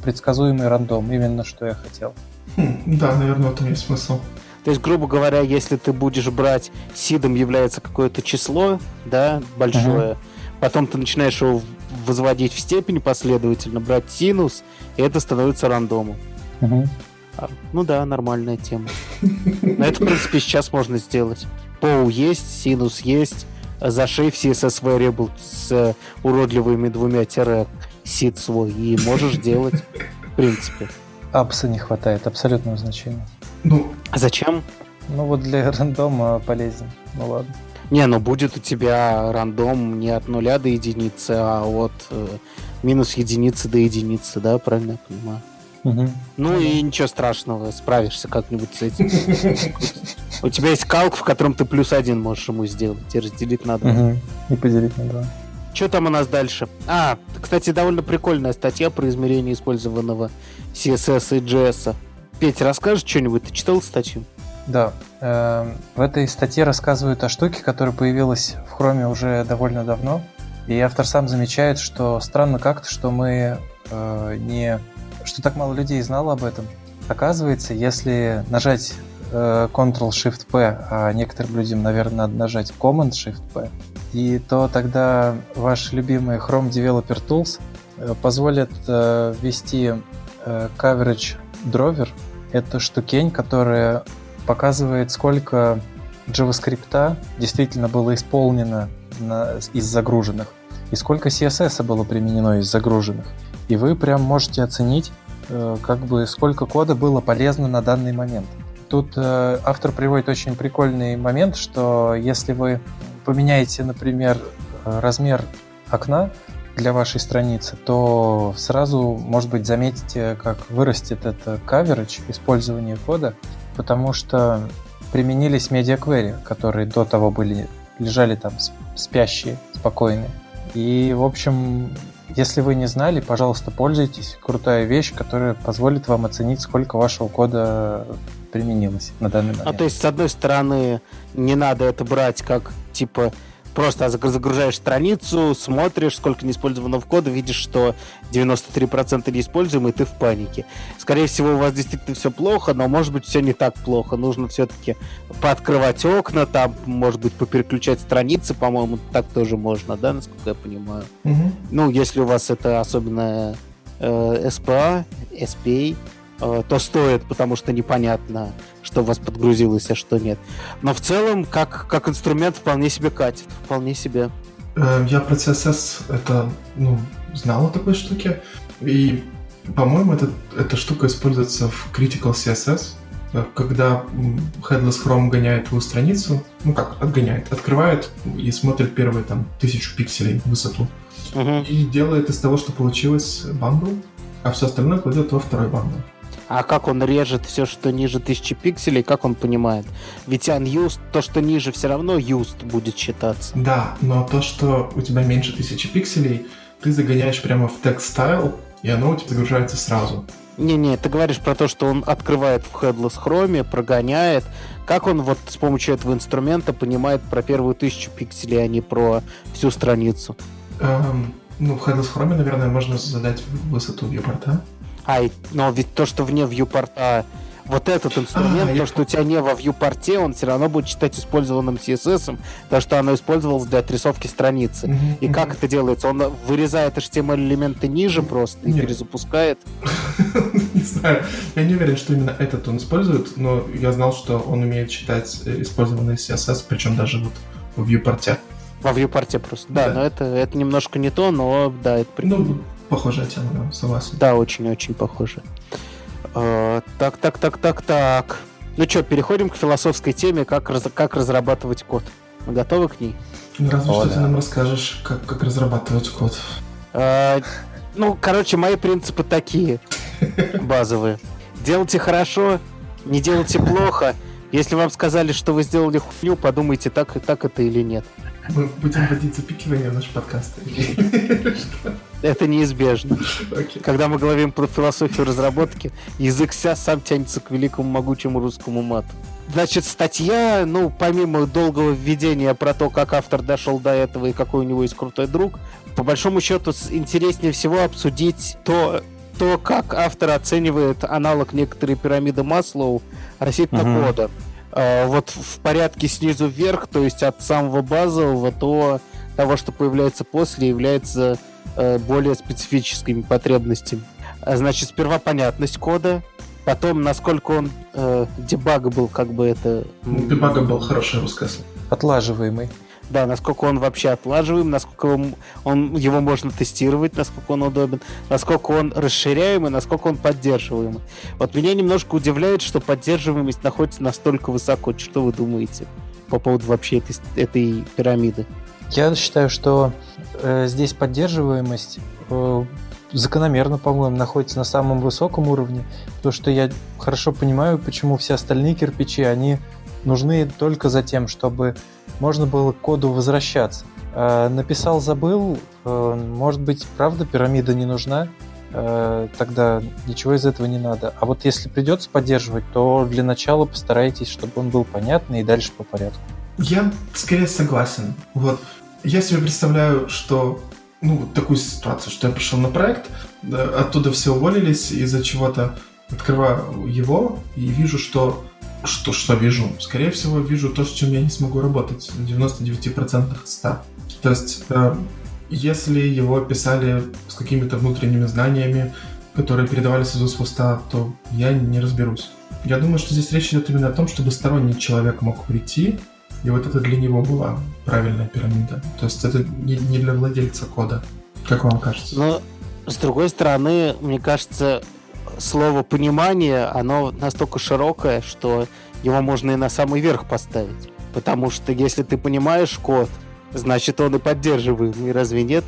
предсказуемый рандом. Именно что я хотел. Хм, да, наверное, в этом есть смысл. То есть, грубо говоря, если ты будешь брать сидом является какое-то число, да, большое, потом ты начинаешь его возводить в степень последовательно, брать синус, и это становится рандомом. А, Ну да, нормальная тема. Но это, в принципе, сейчас можно сделать. Поу есть, синус есть, зашей в CSS variable с э, уродливыми двумя тире сид свой, и можешь делать, в принципе. Апса не хватает, абсолютного значения. Ну, зачем? Ну вот для <laughs> рандома полезен. Ну ладно. Не, ну будет у тебя рандом не от нуля до единицы, а от э, минус единицы до единицы, да, правильно я понимаю? Мгм. Ну и ничего страшного, справишься как-нибудь с этим. <laughs> У тебя есть калк, в котором ты плюс один можешь ему сделать и разделить на два. Мгм. И поделить на два. Что там у нас дальше? А, кстати, довольно прикольная статья про измерение использованного CSS и JS. Петь, расскажешь что-нибудь? Ты читал статью? Да. эм, В этой статье рассказывают о штуке, которая появилась в Chrome уже довольно давно. И автор сам замечает, что странно как-то, что мы э, не... что так мало людей знало об этом. Оказывается, если нажать э, Ctrl-Shift-P, а некоторым людям, наверное, надо нажать Command-Shift-P, и то тогда ваш любимый Chrome Developer Tools э, позволит э, ввести coverage driver. Это штукень, которая показывает, сколько JavaScript действительно было исполнено на- из загруженных, и сколько CSS было применено из загруженных. И вы прям можете оценить, э, как бы сколько кода было полезно на данный момент. Тут э, автор приводит очень прикольный момент, что если вы поменяете, например, э, размер окна для вашей страницы, то сразу, может быть, заметите, как вырастет это coverage, использование кода, потому что применились медиаквери, которые до того были лежали там сп- спящие, спокойные. И, в общем, если вы не знали, пожалуйста, пользуйтесь. Крутая вещь, которая позволит вам оценить, сколько вашего кода применилось на данный момент. А то есть, с одной стороны, не надо это брать как, типа, просто заг- загружаешь страницу, смотришь, сколько неиспользованного кода, видишь, что 93% неиспользуемый, и ты в панике. Скорее всего, у вас действительно все плохо, но, может быть, все не так плохо. Нужно все-таки пооткрывать окна, там, может быть, попереключать страницы, по-моему, так тоже можно, да, насколько я понимаю. Мгм. Ну, если у вас это особенно э, SPA, SPA, э, то стоит, потому что непонятно, что у вас подгрузилось, а что нет. Но в целом, как, как инструмент, вполне себе катит. Вполне себе. Э, Я про CSS это, ну, знал о такой штуке. И, по-моему, это, эта штука используется в Critical CSS, э, когда Headless Chrome гоняет твою страницу, ну как, отгоняет, открывает и смотрит первые там тысячу пикселей в высоту. Мгм. И делает из того, что получилось, bundle, а все остальное кладет во второй bundle. А как он режет все, что ниже 1000 пикселей, как он понимает? Ведь unused, то, что ниже, все равно used будет считаться. Да, но то, что у тебя меньше тысячи пикселей, ты загоняешь прямо в text style, и оно у тебя загружается сразу. Не-не, ты говоришь про то, что он открывает в Headless Chrome, прогоняет. Как он вот с помощью этого инструмента понимает про первую тысячу пикселей, а не про всю страницу? Эм, ну, в Headless Chrome, наверное, можно задать высоту вьюпорта. А, и- но ведь то, что вне вьюпорта, вот этот инструмент, А, то, что у тебя не во вьюпорте, он все равно будет считать использованным CSS, то, что оно использовалось для отрисовки страницы. Мгм, И мгм. как это делается? Он вырезает HTML-элементы ниже просто и Нет. перезапускает? <laughs> Не знаю. Я не уверен, что именно этот он использует, но я знал, что он умеет считать э, использованный CSS, причем даже вот в вьюпорте. Во viewport просто. Да, да, но это, это немножко не то, но да, это прикольно. Ну, похожая тема, да, согласен. Да, очень-очень похоже. Uh, так, так, так, так, так. Ну что, переходим к философской теме, как, раз, как разрабатывать код. Мы готовы к ней? Ну, разве О, что да. ты нам расскажешь, как, как разрабатывать код. Uh, ну, короче, мои принципы такие, базовые. Делайте хорошо, не делайте плохо. Если вам сказали, что вы сделали хуйню, подумайте, так, так это или нет. Мы будем вводить запикивание в наш подкаст. <laughs> Это неизбежно. Okay. Когда мы говорим про философию разработки, язык ся сам тянется к великому могучему русскому мату. Значит, статья, ну, помимо долгого введения про то, как автор дошел до этого и какой у него есть крутой друг, по большому счету интереснее всего обсудить то, то как автор оценивает аналог некоторой пирамиды Маслоу относительно uh-huh. А, вот в порядке снизу вверх, то есть от самого базового до того, что появляется после, является э, более специфическими потребностями. А, значит, сперва понятность кода, потом насколько он э, дебагабл, как бы это... Дебагабл, хорошее русское слово. Отлаживаемый да, насколько он вообще отлаживаем, насколько он, он, его можно тестировать, насколько он удобен, насколько он расширяемый, насколько он поддерживаемый. Вот меня немножко удивляет, что поддерживаемость находится настолько высоко. Что вы думаете по поводу вообще этой, этой пирамиды? Я считаю, что э, здесь поддерживаемость э, закономерно, по-моему, находится на самом высоком уровне, потому что я хорошо понимаю, почему все остальные кирпичи, они нужны только за тем, чтобы можно было к коду возвращаться. Э, написал, забыл, э, может быть, правда, пирамида не нужна, э, тогда ничего из этого не надо. А вот если придется поддерживать, то для начала постарайтесь, чтобы он был понятный и дальше по порядку. Я скорее согласен. Вот я себе представляю, что ну, такую ситуацию, что я пришел на проект, оттуда все уволились из-за чего-то, открываю его и вижу, что что, что вижу? Скорее всего, вижу то, с чем я не смогу работать в 99% 100. То есть, э, если его писали с какими-то внутренними знаниями, которые передавались из уст в уста, то я не разберусь. Я думаю, что здесь речь идет именно о том, чтобы сторонний человек мог прийти, и вот это для него была правильная пирамида. То есть это не, не для владельца кода. Как вам кажется? Но, с другой стороны, мне кажется, слово понимание, оно настолько широкое, что его можно и на самый верх поставить. Потому что если ты понимаешь код, значит он и поддерживаемый, разве нет?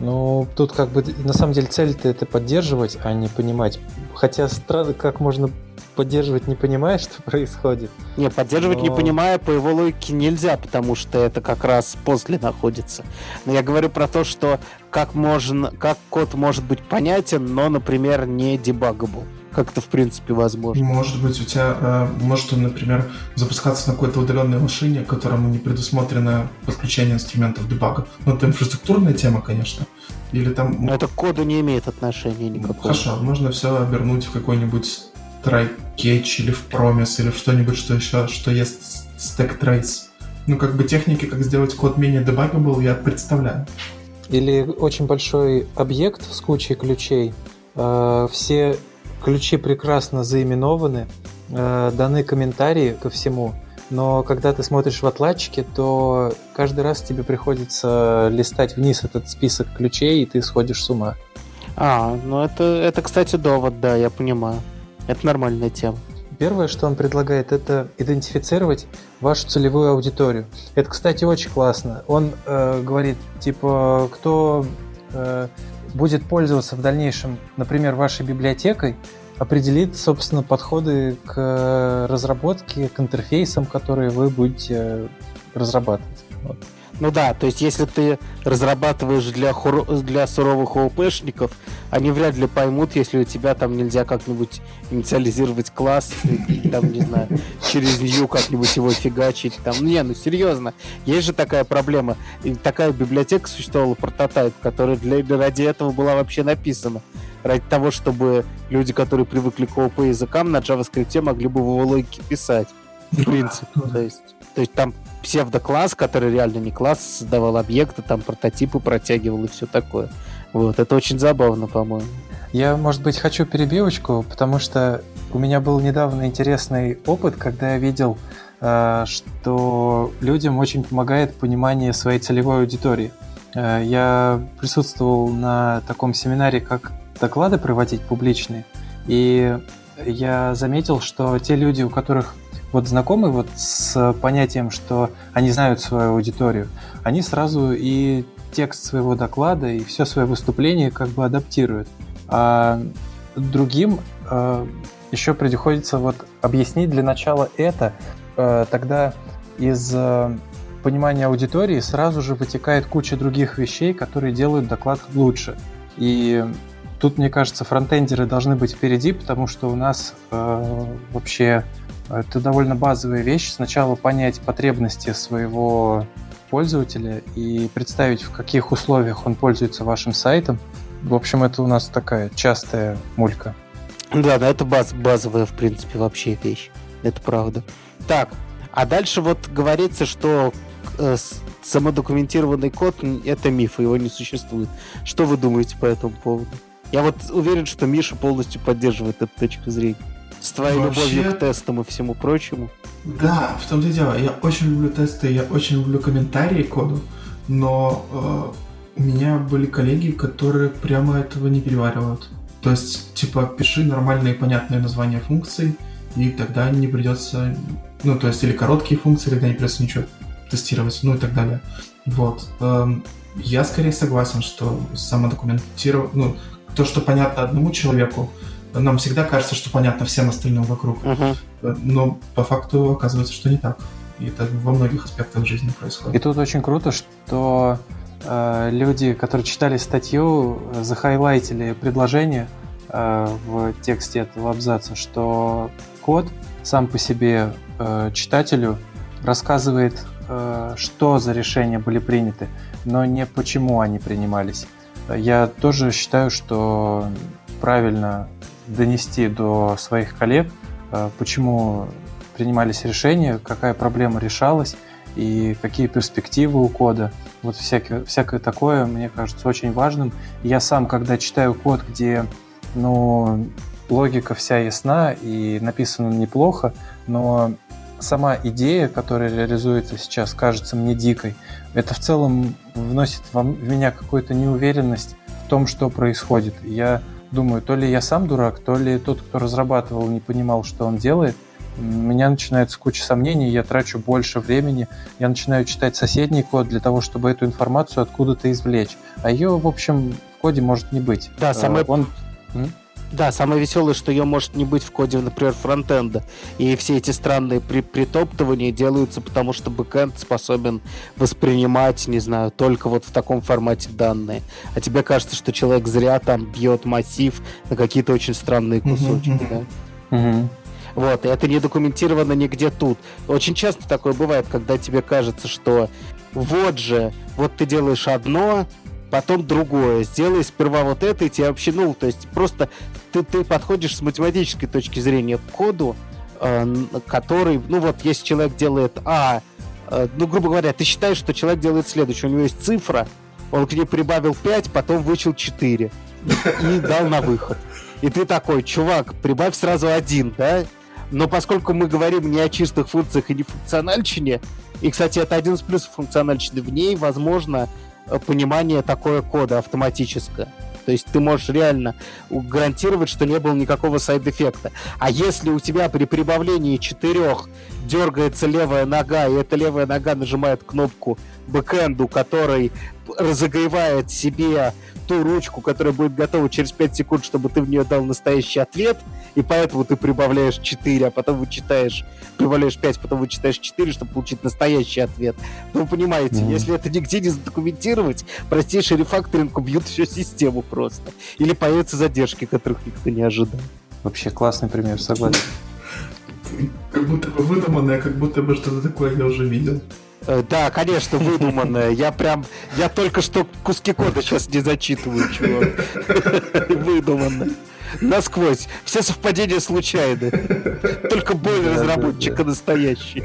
Ну, тут как бы на самом деле цель-то это поддерживать, а не понимать. Хотя странно, как можно поддерживать, не понимая, <laughs> что происходит. Не, поддерживать, Но... не понимая, по его логике нельзя, потому что это как раз после находится. Но я говорю про то, что как, можно, как код может быть понятен, но, например, не дебагабл как это в принципе возможно. Может быть, у тебя э, может он, например, запускаться на какой-то удаленной машине, которому не предусмотрено подключение инструментов дебага. Ну, это инфраструктурная тема, конечно. Или там... Но это к коду не имеет отношения никакого. Хорошо, можно все обернуть в какой-нибудь try-catch или в promise или в что-нибудь, что еще, что есть stack trace. Ну, как бы техники, как сделать код менее debugable, я представляю. Или очень большой объект с кучей ключей. Э, все ключи прекрасно заименованы, э, даны комментарии ко всему, но когда ты смотришь в отладчике, то каждый раз тебе приходится листать вниз этот список ключей, и ты сходишь с ума. А, ну это, это, кстати, довод, да, я понимаю. Это нормальная тема. Первое, что он предлагает, это идентифицировать вашу целевую аудиторию. Это, кстати, очень классно. Он э, говорит, типа, кто э, будет пользоваться в дальнейшем, например, вашей библиотекой, определит, собственно, подходы к разработке, к интерфейсам, которые вы будете разрабатывать. Вот. Ну да, то есть если ты разрабатываешь для, хур... для суровых ООПшников, они вряд ли поймут, если у тебя там нельзя как-нибудь инициализировать класс, и, там, не знаю, через нее как-нибудь его фигачить. Там. Не, ну серьезно, есть же такая проблема. И такая библиотека существовала, прототайп, которая для, ради этого была вообще написана. Ради того, чтобы люди, которые привыкли к ООП языкам, на JavaScript могли бы в его логике писать. В принципе. То есть, то есть там псевдокласс, который реально не класс, создавал объекты, там прототипы протягивал и все такое. Вот, это очень забавно, по-моему. Я, может быть, хочу перебивочку, потому что у меня был недавно интересный опыт, когда я видел э, что людям очень помогает понимание своей целевой аудитории. Э, я присутствовал на таком семинаре, как доклады проводить публичные, и я заметил, что те люди, у которых вот знакомы вот с понятием, что они знают свою аудиторию, они сразу и текст своего доклада, и все свое выступление как бы адаптируют. А другим э, еще приходится вот объяснить для начала это, э, тогда из э, понимания аудитории сразу же вытекает куча других вещей, которые делают доклад лучше. И тут, мне кажется, фронтендеры должны быть впереди, потому что у нас э, вообще это довольно базовая вещь. Сначала понять потребности своего пользователя и представить, в каких условиях он пользуется вашим сайтом. В общем, это у нас такая частая мулька. Да, да, это баз, базовая, в принципе, вообще вещь. Это правда. Так, а дальше вот говорится, что э, самодокументированный код — это миф, его не существует. Что вы думаете по этому поводу? Я вот уверен, что Миша полностью поддерживает эту точку зрения. С твоей Вообще... любовью к тестам и всему прочему. Да, в том-то и дело. Я очень люблю тесты, я очень люблю комментарии к коду, но э, у меня были коллеги, которые прямо этого не переваривают. То есть, типа, пиши нормальные понятные названия функций, и тогда не придется, ну, то есть, или короткие функции, тогда не придется ничего тестировать, ну и так далее. Вот. Эм, я скорее согласен, что самодокументировать, ну, то, что понятно одному человеку, нам всегда кажется, что понятно всем остальным вокруг. Uh-huh. Но по факту оказывается, что не так. И это во многих аспектах жизни происходит. И тут очень круто, что э, люди, которые читали статью, захайлайтили предложение э, в тексте этого абзаца, что код сам по себе э, читателю рассказывает, э, что за решения были приняты, но не почему они принимались. Я тоже считаю, что правильно донести до своих коллег, э, почему принимались решения, какая проблема решалась и какие перспективы у кода. Вот всякое, всякое такое, мне кажется, очень важным. Я сам, когда читаю код, где ну, логика вся ясна и написано неплохо, но сама идея, которая реализуется сейчас, кажется мне дикой. Это в целом вносит в меня какую-то неуверенность в том, что происходит. Я думаю, то ли я сам дурак, то ли тот, кто разрабатывал, не понимал, что он делает. У меня начинается куча сомнений, я трачу больше времени, я начинаю читать соседний код для того, чтобы эту информацию откуда-то извлечь. А ее, в общем, в коде может не быть. Да, самое... Э, он... Да, самое веселое, что ее может не быть в коде, например, фронтенда. И все эти странные при притоптывания делаются потому, что бэкэнд способен воспринимать, не знаю, только вот в таком формате данные. А тебе кажется, что человек зря там бьет массив на какие-то очень странные кусочки, да? Вот, и это не документировано нигде тут. Очень часто такое бывает, когда тебе кажется, что вот же, вот ты делаешь одно, потом другое. Сделай сперва вот это, и тебе вообще, ну, то есть просто ты, ты подходишь с математической точки зрения к коду, э, который, ну вот, если человек делает А, э, ну, грубо говоря, ты считаешь, что человек делает следующее. У него есть цифра, он к ней прибавил 5, потом вычел 4 и дал на выход. И ты такой, чувак, прибавь сразу один, да? Но поскольку мы говорим не о чистых функциях и не функциональщине, и, кстати, это один из плюсов функциональщины, в ней, возможно, понимание такое кода автоматическое. То есть ты можешь реально гарантировать, что не было никакого сайд-эффекта. А если у тебя при прибавлении четырех дергается левая нога, и эта левая нога нажимает кнопку бэкэнду, который разогревает себе ту ручку, которая будет готова через 5 секунд, чтобы ты в нее дал настоящий ответ, и поэтому ты прибавляешь 4, а потом вычитаешь, прибавляешь 5, потом вычитаешь 4, чтобы получить настоящий ответ. Ну, вы понимаете, mm-hmm. если это нигде не задокументировать, простейший рефакторинг убьет всю систему просто. Или появятся задержки, которых никто не ожидал. Вообще классный пример, согласен. Как будто бы выдуманное, как будто бы что-то такое я уже видел. Э, да, конечно, выдуманное. Я прям, я только что куски кода сейчас не зачитываю, чувак. <laughs> Выдуманное. Насквозь. Все совпадения случайны. Только боль разработчика настоящий.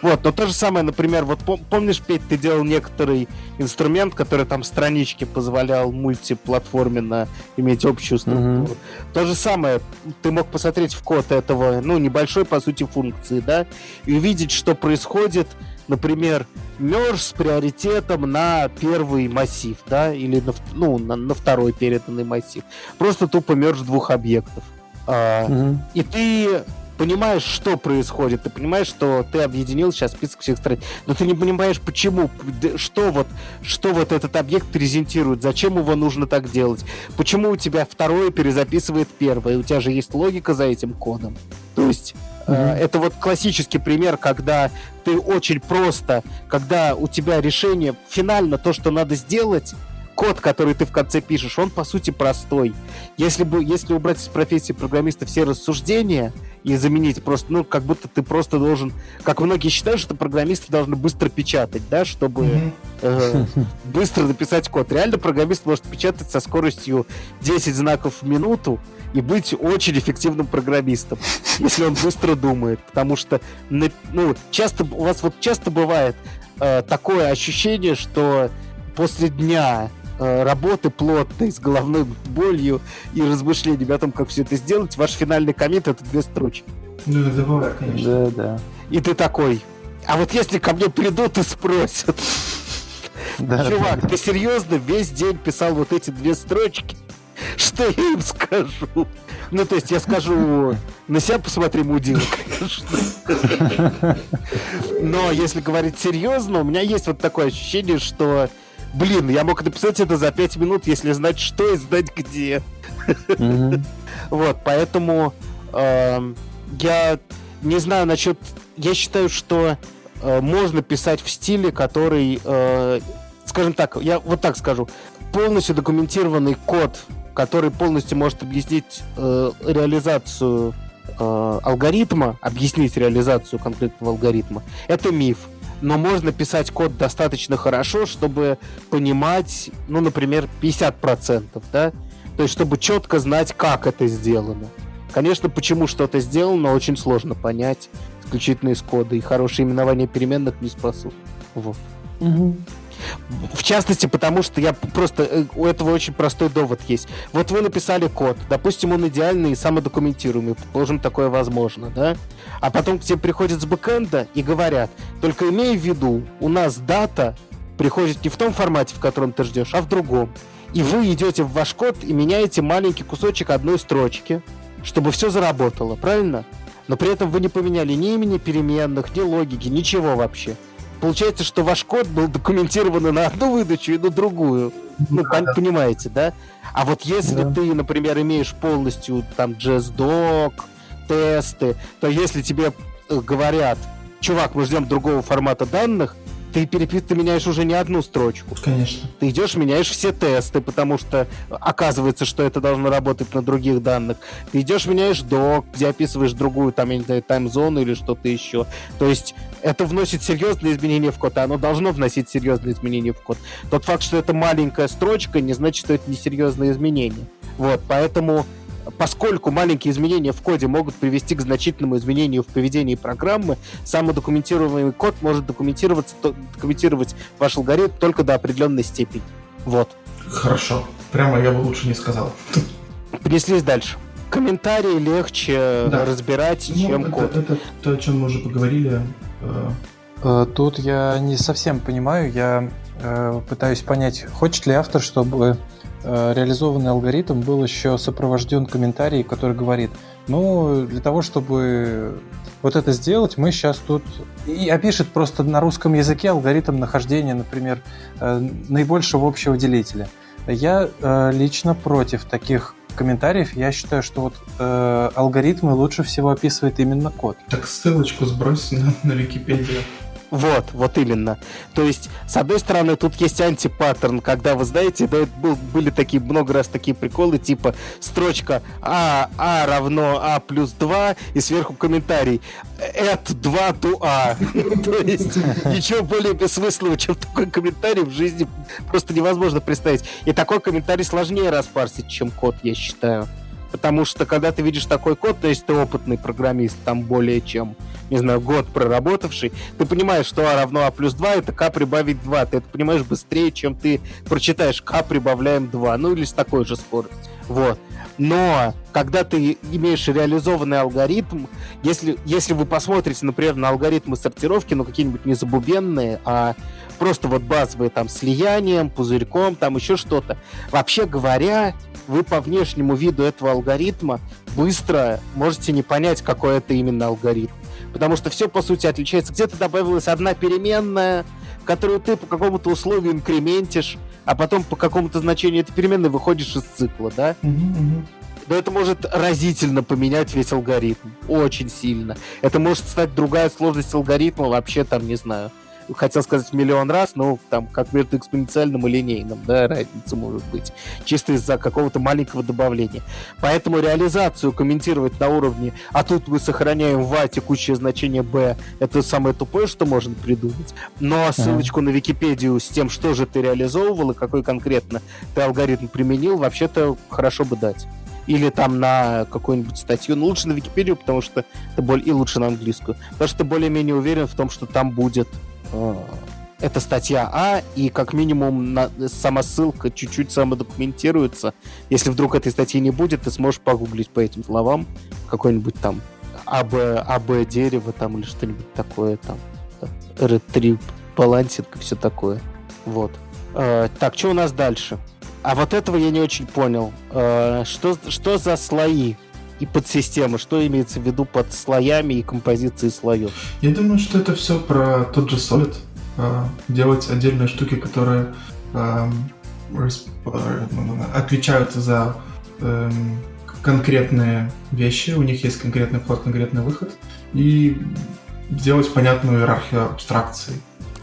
Вот, но то же самое, например, вот помнишь, Петь, ты делал некоторый инструмент, который там странички позволял мультиплатформенно иметь общую структуру. Mm-hmm. То же самое, ты мог посмотреть в код этого, ну, небольшой, по сути, функции, да, и увидеть, что происходит, например, мерж с приоритетом на первый массив, да, или на, ну, на, на второй переданный массив. Просто тупо мерж двух объектов. Mm-hmm. И ты понимаешь, что происходит, ты понимаешь, что ты объединил сейчас список всех страниц, но ты не понимаешь, почему, что вот, что вот этот объект презентирует, зачем его нужно так делать, почему у тебя второе перезаписывает первое, у тебя же есть логика за этим кодом. То есть Mm-hmm. Это вот классический пример, когда ты очень просто, когда у тебя решение финально то, что надо сделать, код, который ты в конце пишешь, он по сути простой. Если бы, если убрать из профессии программиста все рассуждения и заменить просто, ну, как будто ты просто должен, как многие считают, что программисты должны быстро печатать, да, чтобы э, быстро написать код. Реально программист может печатать со скоростью 10 знаков в минуту и быть очень эффективным программистом, если он быстро думает, потому что, ну, часто у вас вот часто бывает э, такое ощущение, что после дня работы плотной, с головной болью и размышлениями о том, как все это сделать, ваш финальный коммент — это две строчки. Ну, это бывает, конечно. Да, да. И ты такой, а вот если ко мне придут и спросят, да, чувак, да. ты серьезно весь день писал вот эти две строчки? Что я им скажу? Ну, то есть я скажу, на себя посмотри, мудил, конечно. Но если говорить серьезно, у меня есть вот такое ощущение, что блин, я мог написать это за 5 минут, если знать, что и знать где. <laughs> Вот, поэтому эм, я не знаю насчет... Я считаю, что э, можно писать в стиле, который, э, скажем так, я вот так скажу, полностью документированный код, который полностью может объяснить э, реализацию алгоритма, объяснить реализацию конкретного алгоритма, это миф но можно писать код достаточно хорошо, чтобы понимать, ну, например, 50%, да? То есть, чтобы четко знать, как это сделано. Конечно, почему что-то сделано, очень сложно понять исключительно из кода, и хорошее именование переменных не спасут. Вот. Угу. В частности, потому что я просто... Э, у этого очень простой довод есть. Вот вы написали код, допустим, он идеальный и самодокументируемый, предположим, такое возможно, да? А потом к тебе приходят с бэкэнда и говорят, только имей в виду, у нас дата приходит не в том формате, в котором ты ждешь, а в другом. И вы идете в ваш код и меняете маленький кусочек одной строчки, чтобы все заработало, правильно? Но при этом вы не поменяли ни имени переменных, ни логики, ничего вообще получается, что ваш код был документирован на одну выдачу и на другую. Ну, да. понимаете, да? А вот если да. ты, например, имеешь полностью там JSDoc, тесты, то если тебе э, говорят, чувак, мы ждем другого формата данных, ты, перепис... ты меняешь уже не одну строчку. Конечно. Ты идешь, меняешь все тесты, потому что оказывается, что это должно работать на других данных. Ты идешь, меняешь док, где описываешь другую, там, я не знаю, таймзону или что-то еще. То есть это вносит серьезные изменения в код, а оно должно вносить серьезные изменения в код. Тот факт, что это маленькая строчка, не значит, что это не серьезные изменения. Вот, поэтому поскольку маленькие изменения в коде могут привести к значительному изменению в поведении программы, самодокументируемый код может документироваться, документировать ваш алгоритм только до определенной степени. Вот. Хорошо. Прямо я бы лучше не сказал. Принеслись дальше. Комментарии легче да. разбирать, ну, чем это, код. Это, это то, о чем мы уже поговорили. Э. Э, тут я не совсем понимаю. Я э, пытаюсь понять, хочет ли автор, чтобы реализованный алгоритм был еще сопровожден комментарием, который говорит, ну, для того, чтобы вот это сделать, мы сейчас тут... И опишет просто на русском языке алгоритм нахождения, например, э, наибольшего общего делителя. Я э, лично против таких комментариев. Я считаю, что вот э, алгоритмы лучше всего описывает именно код. Так ссылочку сбрось на, на Википедию. Вот, вот именно. То есть, с одной стороны, тут есть антипаттерн, когда, вы знаете, да, был, были такие много раз такие приколы, типа строчка А, А равно А плюс 2, и сверху комментарий at 2 to A. То есть, ничего более бессмысленного, чем такой комментарий в жизни просто невозможно представить. И такой комментарий сложнее распарсить, чем код, я считаю. Потому что, когда ты видишь такой код, то есть ты опытный программист, там более чем, не знаю, год проработавший, ты понимаешь, что А равно А плюс 2, это К прибавить 2. Ты это понимаешь быстрее, чем ты прочитаешь К прибавляем 2. Ну или с такой же скоростью. Вот. Но когда ты имеешь реализованный алгоритм, если, если вы посмотрите, например, на алгоритмы сортировки, ну какие-нибудь не забубенные, а просто вот базовые там слиянием, пузырьком, там еще что-то. Вообще говоря, вы по внешнему виду этого алгоритма быстро можете не понять, какой это именно алгоритм. Потому что все, по сути, отличается. Где-то добавилась одна переменная, которую ты по какому-то условию инкрементишь, а потом по какому-то значению этой переменной выходишь из цикла, да? Но это может разительно поменять весь алгоритм. Очень сильно. Это может стать другая сложность алгоритма, вообще там, не знаю, хотел сказать миллион раз, но там как между экспоненциальным и линейным, да, разница может быть. Чисто из-за какого-то маленького добавления. Поэтому реализацию комментировать на уровне, а тут мы сохраняем в А текущее значение B, это самое тупое, что можно придумать. Но ссылочку на Википедию с тем, что же ты реализовывал и какой конкретно ты алгоритм применил, вообще-то хорошо бы дать или там на какую-нибудь статью. Ну, лучше на Википедию, потому что это более... и лучше на английскую. Потому что ты более-менее уверен в том, что там будет это статья А, и как минимум на, сама ссылка чуть-чуть самодокументируется. Если вдруг этой статьи не будет, ты сможешь погуглить по этим словам какой-нибудь там АБ, АБ дерево там или что-нибудь такое там. Retrieve, балансинг и все такое. Вот. Э, так, что у нас дальше? А вот этого я не очень понял. Э, что, что за слои? И подсистемы. Что имеется в виду под слоями и композицией слоев? Я думаю, что это все про тот же Solid. А, делать отдельные штуки, которые а, отвечают за эм, конкретные вещи, у них есть конкретный вход, конкретный выход, и сделать понятную иерархию абстракций.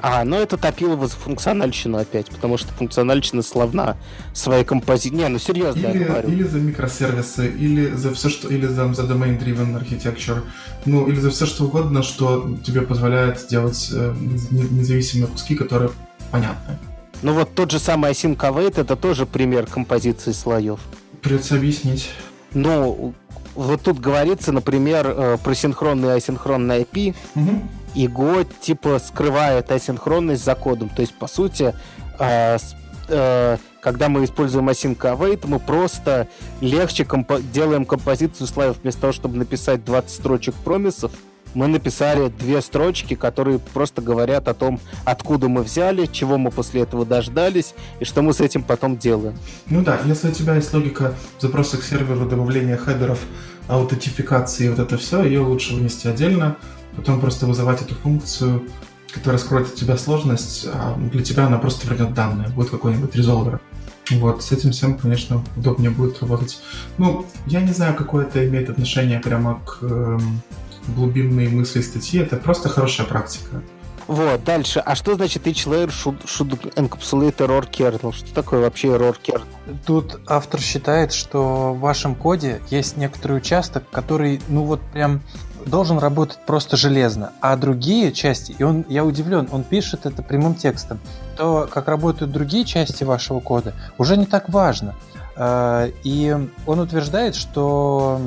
А, ну это топилово за функциональщину опять, потому что функциональщина славна своей композицией. Не, ну серьезно, или, я говорю. Или за микросервисы, или за все, что, или за, за domain-driven architecture, ну, или за все что угодно, что тебе позволяет делать э, независимые куски, которые понятны. Ну вот тот же самый async await это тоже пример композиции слоев. Придется объяснить. Ну, вот тут говорится, например, э, про синхронный и асинхронный IP. Угу и Go типа скрывает асинхронность за кодом. То есть, по сути, э, э, когда мы используем async await, мы просто легче компо- делаем композицию слайдов вместо того, чтобы написать 20 строчек промисов, мы написали две строчки, которые просто говорят о том, откуда мы взяли, чего мы после этого дождались и что мы с этим потом делаем. Ну да, если у тебя есть логика запроса к серверу, добавления хедеров, аутентификации и вот это все, ее лучше вынести отдельно, потом просто вызывать эту функцию, которая скроет от тебя сложность, а для тебя она просто вернет данные, будет какой-нибудь резолвер. Вот, с этим всем, конечно, удобнее будет работать. Ну, я не знаю, какое это имеет отношение прямо к э, глубинной мысли статьи, это просто хорошая практика. Вот, дальше. А что значит each layer should, should encapsulate error kernel? Что такое вообще error kernel? Тут автор считает, что в вашем коде есть некоторый участок, который, ну вот прям должен работать просто железно, а другие части, и он, я удивлен, он пишет это прямым текстом, то, как работают другие части вашего кода, уже не так важно. А, и он утверждает, что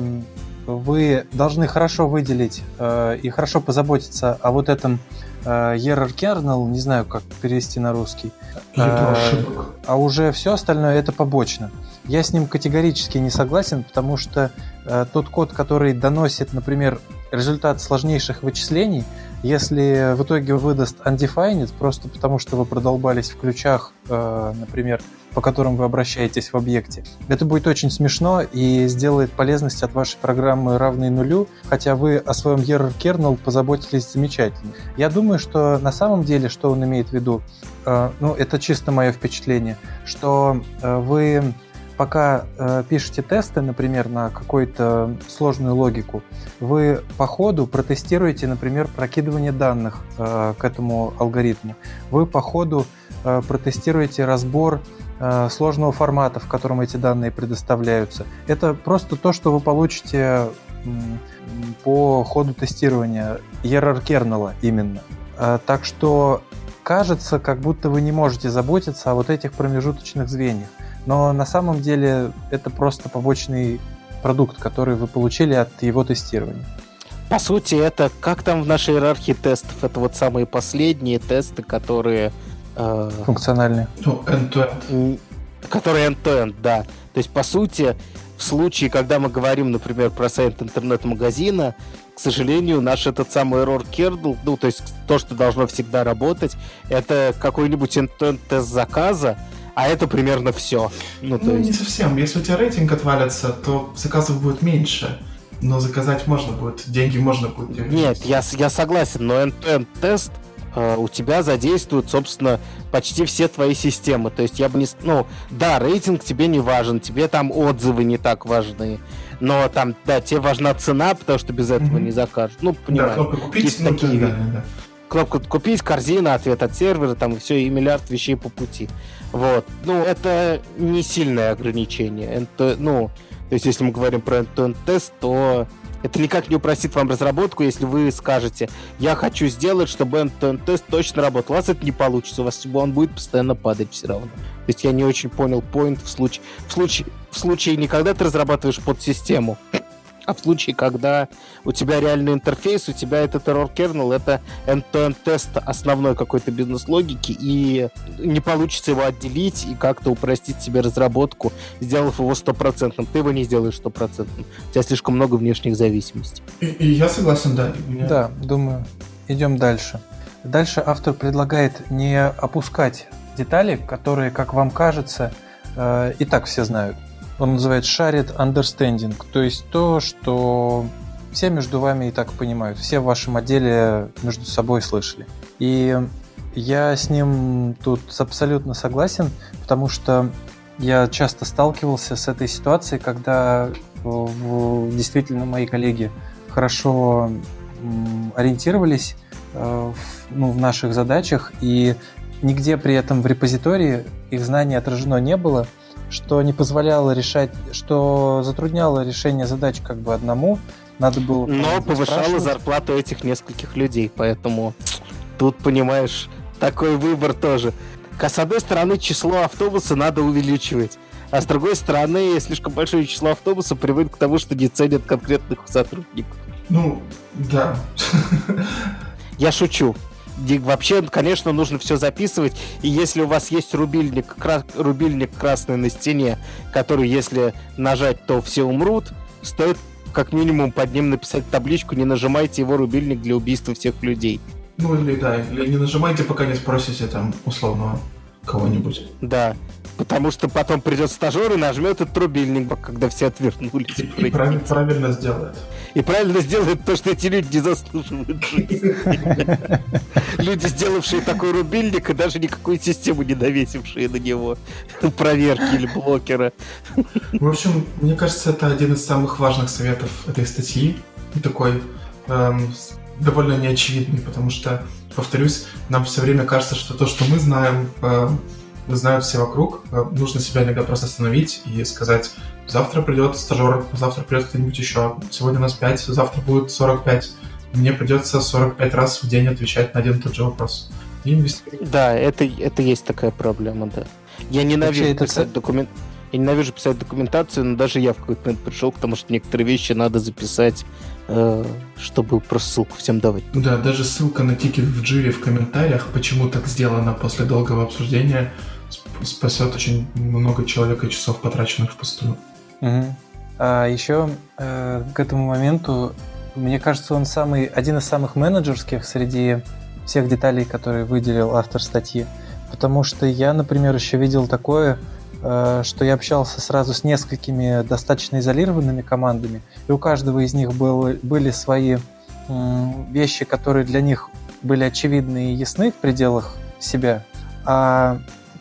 вы должны хорошо выделить а, и хорошо позаботиться о вот этом а, error kernel, не знаю, как перевести на русский, а уже все остальное это побочно. Я с ним категорически не согласен, потому что тот код, который доносит, например, результат сложнейших вычислений, если в итоге выдаст undefined, просто потому что вы продолбались в ключах, э, например, по которым вы обращаетесь в объекте, это будет очень смешно и сделает полезность от вашей программы равной нулю, хотя вы о своем error kernel позаботились замечательно. Я думаю, что на самом деле, что он имеет в виду, э, ну, это чисто мое впечатление, что э, вы пока э, пишете тесты, например, на какую-то сложную логику, вы по ходу протестируете, например, прокидывание данных э, к этому алгоритму. Вы по ходу э, протестируете разбор э, сложного формата, в котором эти данные предоставляются. Это просто то, что вы получите по ходу тестирования kernel именно. Э, так что кажется, как будто вы не можете заботиться о вот этих промежуточных звеньях. Но на самом деле это просто побочный продукт, который вы получили от его тестирования. по сути, это как там в нашей иерархии тестов? Это вот самые последние тесты, которые... Э, Функциональные. Ну, end-to-end. Которые end-to-end, да. То есть, по сути, в случае, когда мы говорим, например, про сайт интернет-магазина, к сожалению, наш этот самый error kernel, ну, то есть то, что должно всегда работать, это какой-нибудь end-to-end тест заказа, а это примерно все. Ну, то ну есть... не совсем. Если у тебя рейтинг отвалится, то заказов будет меньше. Но заказать можно будет, деньги можно будет. Нет, я, я согласен, но end-to-end тест э, у тебя задействуют, собственно, почти все твои системы. То есть я бы не... Ну, да, рейтинг тебе не важен, тебе там отзывы не так важны. Но там, да, тебе важна цена, потому что без этого mm-hmm. не закажут. Ну, понимаешь. Да, кнопка купить, ну, такие... да, да. Кнопку купить, корзина, ответ от сервера, там все, и миллиард вещей по пути. Вот. Ну, это не сильное ограничение. Это, ну, то есть, если мы говорим про end тест, то это никак не упростит вам разработку, если вы скажете, я хочу сделать, чтобы end тест точно работал. У вас это не получится, у вас он будет постоянно падать все равно. То есть я не очень понял point в случае, в случае, в случае не когда ты разрабатываешь под систему, а в случае, когда у тебя реальный интерфейс, у тебя этот error kernel, это end-to-end тест основной какой-то бизнес-логики, и не получится его отделить и как-то упростить себе разработку, сделав его стопроцентным. Ты его не сделаешь стопроцентным. У тебя слишком много внешних зависимостей. И, и я согласен, да. Меня... Да, думаю. Идем дальше. Дальше автор предлагает не опускать детали, которые, как вам кажется, э, и так все знают он называет shared understanding, то есть то, что все между вами и так понимают, все в вашем отделе между собой слышали. И я с ним тут абсолютно согласен, потому что я часто сталкивался с этой ситуацией, когда действительно мои коллеги хорошо ориентировались э, ну, в наших задачах, и нигде при этом в репозитории их знаний отражено не было – что не позволяло решать, что затрудняло решение задач как бы одному. Надо было... Но повышало зарплату этих нескольких людей, поэтому тут, понимаешь, такой выбор тоже. С одной стороны, число автобуса надо увеличивать. А с другой стороны, слишком большое число автобусов приводит к тому, что не ценят конкретных сотрудников. Ну, да. Я шучу вообще, конечно, нужно все записывать. И если у вас есть рубильник, кра... рубильник красный на стене, который, если нажать, то все умрут, стоит как минимум под ним написать табличку «Не нажимайте его рубильник для убийства всех людей». Ну или да, или не нажимайте, пока не спросите там условного кого-нибудь. Да, потому что потом придет стажер и нажмет этот рубильник, когда все отвернулись. И, и правильно, правильно сделает. И правильно сделает то, что эти люди не заслуживают жизни. <laughs> Люди, сделавшие такой рубильник, и даже никакую систему не навесившие на него. Проверки или блокера. В общем, мне кажется, это один из самых важных советов этой статьи. И такой эм, довольно неочевидный, потому что, повторюсь, нам все время кажется, что то, что мы знаем, эм, знают все вокруг. Э, нужно себя иногда просто остановить и сказать, завтра придет стажер, завтра придет кто-нибудь еще, сегодня у нас 5, завтра будет 45. Мне придется 45 раз в день отвечать на один и тот же вопрос. И Да, это, это есть такая проблема, да. Я ненавижу Вообще, писать это... документ... Я ненавижу писать документацию, но даже я в какой-то момент пришел к тому, что некоторые вещи надо записать, э, чтобы просто ссылку всем давать. Да, даже ссылка на тикет в Джире в комментариях, почему так сделано после долгого обсуждения, спасет очень много человека и часов, потраченных впустую. Угу. А еще э, к этому моменту, мне кажется, он самый, один из самых менеджерских среди всех деталей, которые выделил автор статьи. Потому что я, например, еще видел такое, э, что я общался сразу с несколькими достаточно изолированными командами, и у каждого из них был, были свои вещи, которые для них были очевидны и ясны в пределах себя. А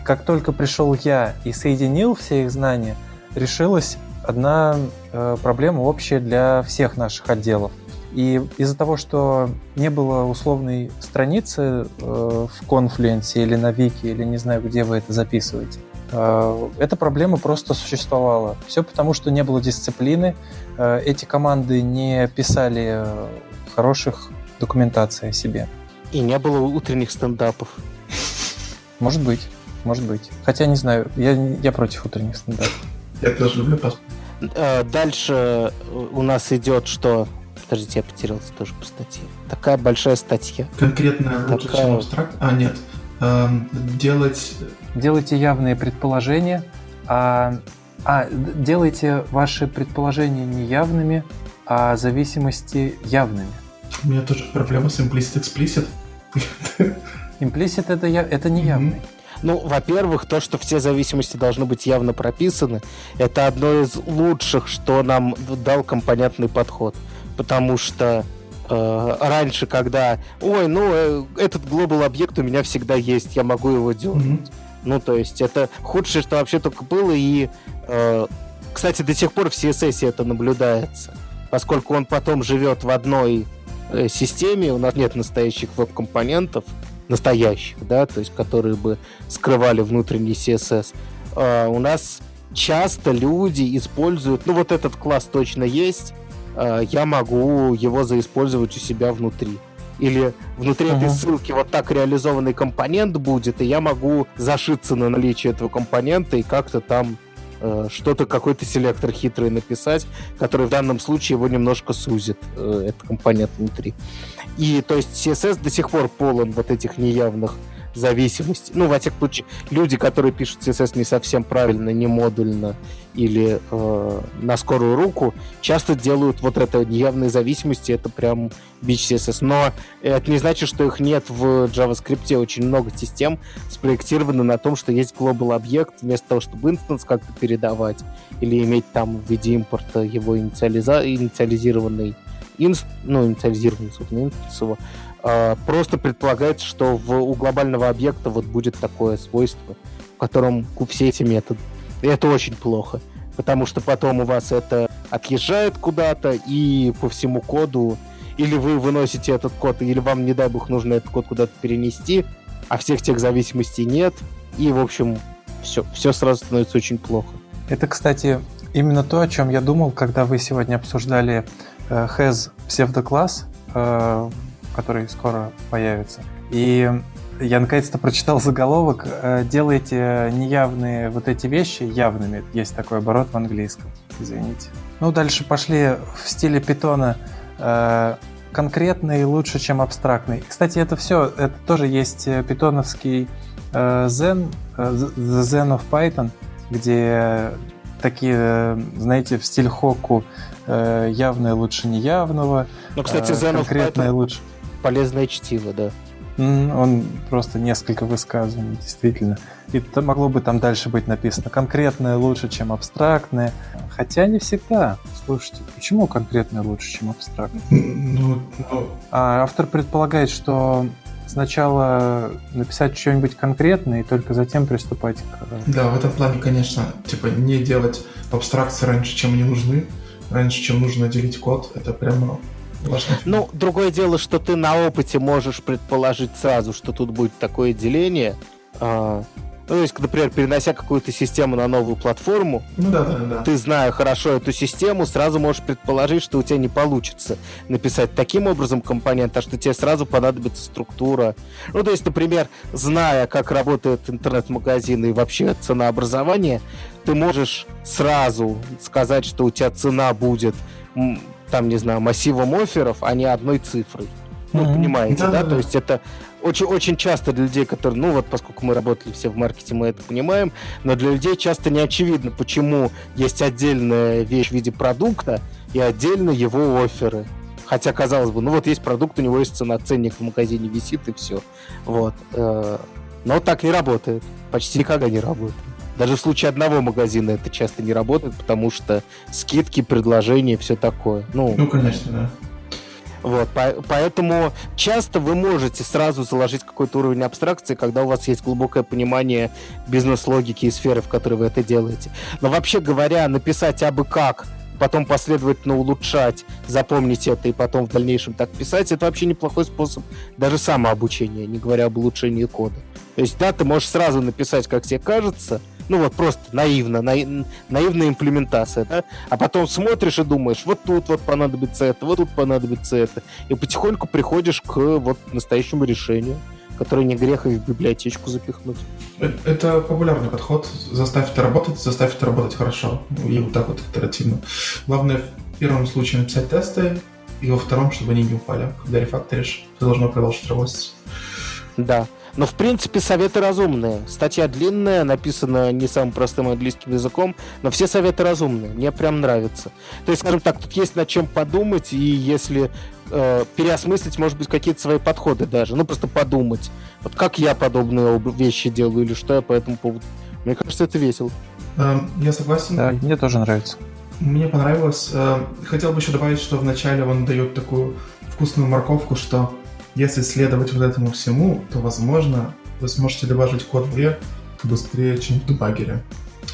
как только пришел я и соединил все их знания, решилась одна э, проблема общая для всех наших отделов. И из-за того, что не было условной страницы э, в Confluence или на Вики, или не знаю, где вы это записываете, э, эта проблема просто существовала. Все потому, что не было дисциплины, э, эти команды не писали э, хороших документаций о себе. И не было утренних стендапов. Может быть. Может быть. Хотя не знаю, я, я против утренних стендапов. Я тоже люблю поспать. Дальше у нас идет что? Подождите, я потерялся тоже по статье. Такая большая статья. Конкретно лучше, чем абстракт? А, нет. Эм, делать... Делайте явные предположения, а, а делайте ваши предположения не явными, а зависимости явными. У меня тоже проблема с implicit explicit. Implicit это, я, это не явный. Mm-hmm. Ну, во-первых, то, что все зависимости должны быть явно прописаны, это одно из лучших, что нам дал компонентный подход. Потому что э, раньше, когда, ой, ну, э, этот global объект у меня всегда есть, я могу его делать. Mm-hmm. Ну, то есть это худшее, что вообще только было, и, э, кстати, до сих пор в CSS это наблюдается, поскольку он потом живет в одной э, системе, у нас нет настоящих веб-компонентов, настоящих, да, то есть которые бы скрывали внутренний CSS. Э, у нас часто люди используют, ну вот этот класс точно есть, э, я могу его заиспользовать у себя внутри. Или внутри uh-huh. этой ссылки вот так реализованный компонент будет, и я могу зашиться на наличие этого компонента и как-то там э, что-то, какой-то селектор хитрый написать, который в данном случае его немножко сузит, э, этот компонент внутри. И то есть CSS до сих пор полон вот этих неявных зависимостей. Ну, во всяком случае, люди, которые пишут CSS не совсем правильно, не модульно или э, на скорую руку, часто делают вот это неявные зависимости, это прям бич CSS. Но это не значит, что их нет в JavaScript. Очень много систем спроектировано на том, что есть global объект, вместо того, чтобы instance как-то передавать или иметь там в виде импорта его инициализа... инициализированный inst, ну, инициализированный, собственно, instance его, а, просто предполагается, что в, у глобального объекта вот будет такое свойство, в котором все эти методы. И это очень плохо, потому что потом у вас это отъезжает куда-то, и по всему коду или вы выносите этот код, или вам, не дай бог, нужно этот код куда-то перенести, а всех тех зависимостей нет, и, в общем, все, все сразу становится очень плохо. Это, кстати, именно то, о чем я думал, когда вы сегодня обсуждали э, has псевдокласс, э, который скоро появится. И я наконец-то прочитал заголовок э, «Делайте неявные вот эти вещи явными». Есть такой оборот в английском, извините. Ну, дальше пошли в стиле питона э, конкретный лучше, чем абстрактный. Кстати, это все, это тоже есть э, питоновский Zen, The Zen of Python, где такие, знаете, в стиль Хоку явное лучше неявного. Ну, кстати, Zen of Python... лучше полезное чтиво, да. Он просто несколько высказываний, действительно. И это могло бы там дальше быть написано конкретное лучше, чем абстрактное. Хотя не всегда. Слушайте, почему конкретное лучше, чем абстрактное? Ну, ну... А автор предполагает, что сначала написать что-нибудь конкретное и только затем приступать к... Да, в этом плане, конечно, типа не делать абстракции раньше, чем они нужны, раньше, чем нужно делить код, это прямо ну, другое дело, что ты на опыте можешь предположить сразу, что тут будет такое деление. А, ну, то есть, например, перенося какую-то систему на новую платформу, ну, да, да, да. ты, зная хорошо эту систему, сразу можешь предположить, что у тебя не получится написать таким образом компонент, а что тебе сразу понадобится структура. Ну, то есть, например, зная, как работает интернет-магазин и вообще ценообразование, ты можешь сразу сказать, что у тебя цена будет там, не знаю, массивом офферов, а не одной цифрой. Ну, mm-hmm. понимаете, да, да? да? То есть это очень, очень часто для людей, которые, ну вот, поскольку мы работали все в маркете, мы это понимаем, но для людей часто не очевидно, почему есть отдельная вещь в виде продукта и отдельно его оферы. Хотя, казалось бы, ну вот есть продукт, у него есть цена, ценник в магазине висит и все. Вот. Э, но так не работает. Почти никогда не работает. Даже в случае одного магазина это часто не работает, потому что скидки, предложения, все такое. Ну, ну конечно, да. Вот, по- поэтому часто вы можете сразу заложить какой-то уровень абстракции, когда у вас есть глубокое понимание бизнес-логики и сферы, в которой вы это делаете. Но вообще говоря, написать абы как, потом последовательно улучшать, запомнить это и потом в дальнейшем так писать, это вообще неплохой способ даже самообучения, не говоря об улучшении кода. То есть, да, ты можешь сразу написать, как тебе кажется, ну вот просто наивно, наив, наивная имплементация, да? А потом смотришь и думаешь, вот тут вот понадобится это, вот тут понадобится это. И потихоньку приходишь к вот настоящему решению который не грех и в библиотечку запихнуть. Э, это популярный подход. Заставь это работать, заставь это работать хорошо. И вот так вот итеративно. Главное в первом случае написать тесты, и во втором, чтобы они не упали. Когда рефакторишь, ты должно продолжить работать. Да. Но, в принципе, советы разумные. Статья длинная, написана не самым простым английским языком, но все советы разумные. Мне прям нравится. То есть, скажем так, тут есть над чем подумать, и если э, переосмыслить, может быть, какие-то свои подходы даже. Ну, просто подумать. Вот как я подобные вещи делаю, или что я по этому поводу. Мне кажется, это весело. Эм, я согласен. Да, мне тоже нравится. Мне понравилось. Э, хотел бы еще добавить, что вначале он дает такую вкусную морковку, что если следовать вот этому всему, то, возможно, вы сможете добавить код в R быстрее, чем в дебаггере.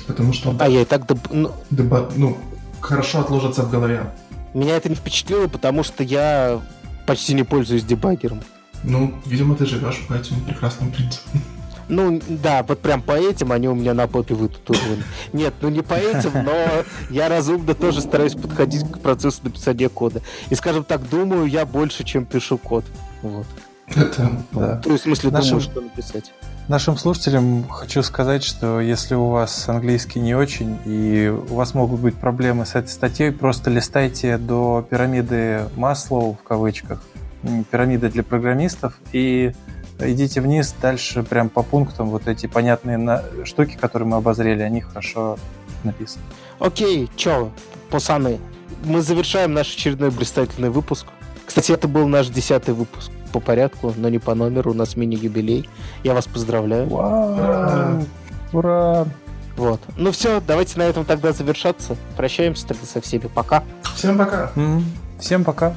Потому что... А я и так... Деб... Ну... Деба... ну, хорошо отложится в голове. Меня это не впечатлило, потому что я почти не пользуюсь дебаггером. Ну, видимо, ты живешь по этим прекрасным принципам. Ну, да, вот прям по этим они у меня на попе вытатуированы. Нет, ну не по этим, но я разумно тоже стараюсь подходить к процессу написания кода. И, скажем так, думаю я больше, чем пишу код. Вот. Это, да. То есть, в смысле, Нашим... думаю, что написать. Нашим слушателям хочу сказать, что если у вас английский не очень и у вас могут быть проблемы с этой статьей, просто листайте до пирамиды Маслоу в кавычках, пирамиды для программистов, и идите вниз, дальше прям по пунктам вот эти понятные штуки, которые мы обозрели, они хорошо написаны. Окей, чё, пацаны, мы завершаем наш очередной блистательный выпуск. Кстати, это был наш десятый выпуск по порядку, но не по номеру. У нас мини-юбилей. Я вас поздравляю. Вау! Ура! Вот. Ну все, давайте на этом тогда завершаться. Прощаемся тогда со всеми. Пока. Всем пока. Mm-hmm. Всем пока.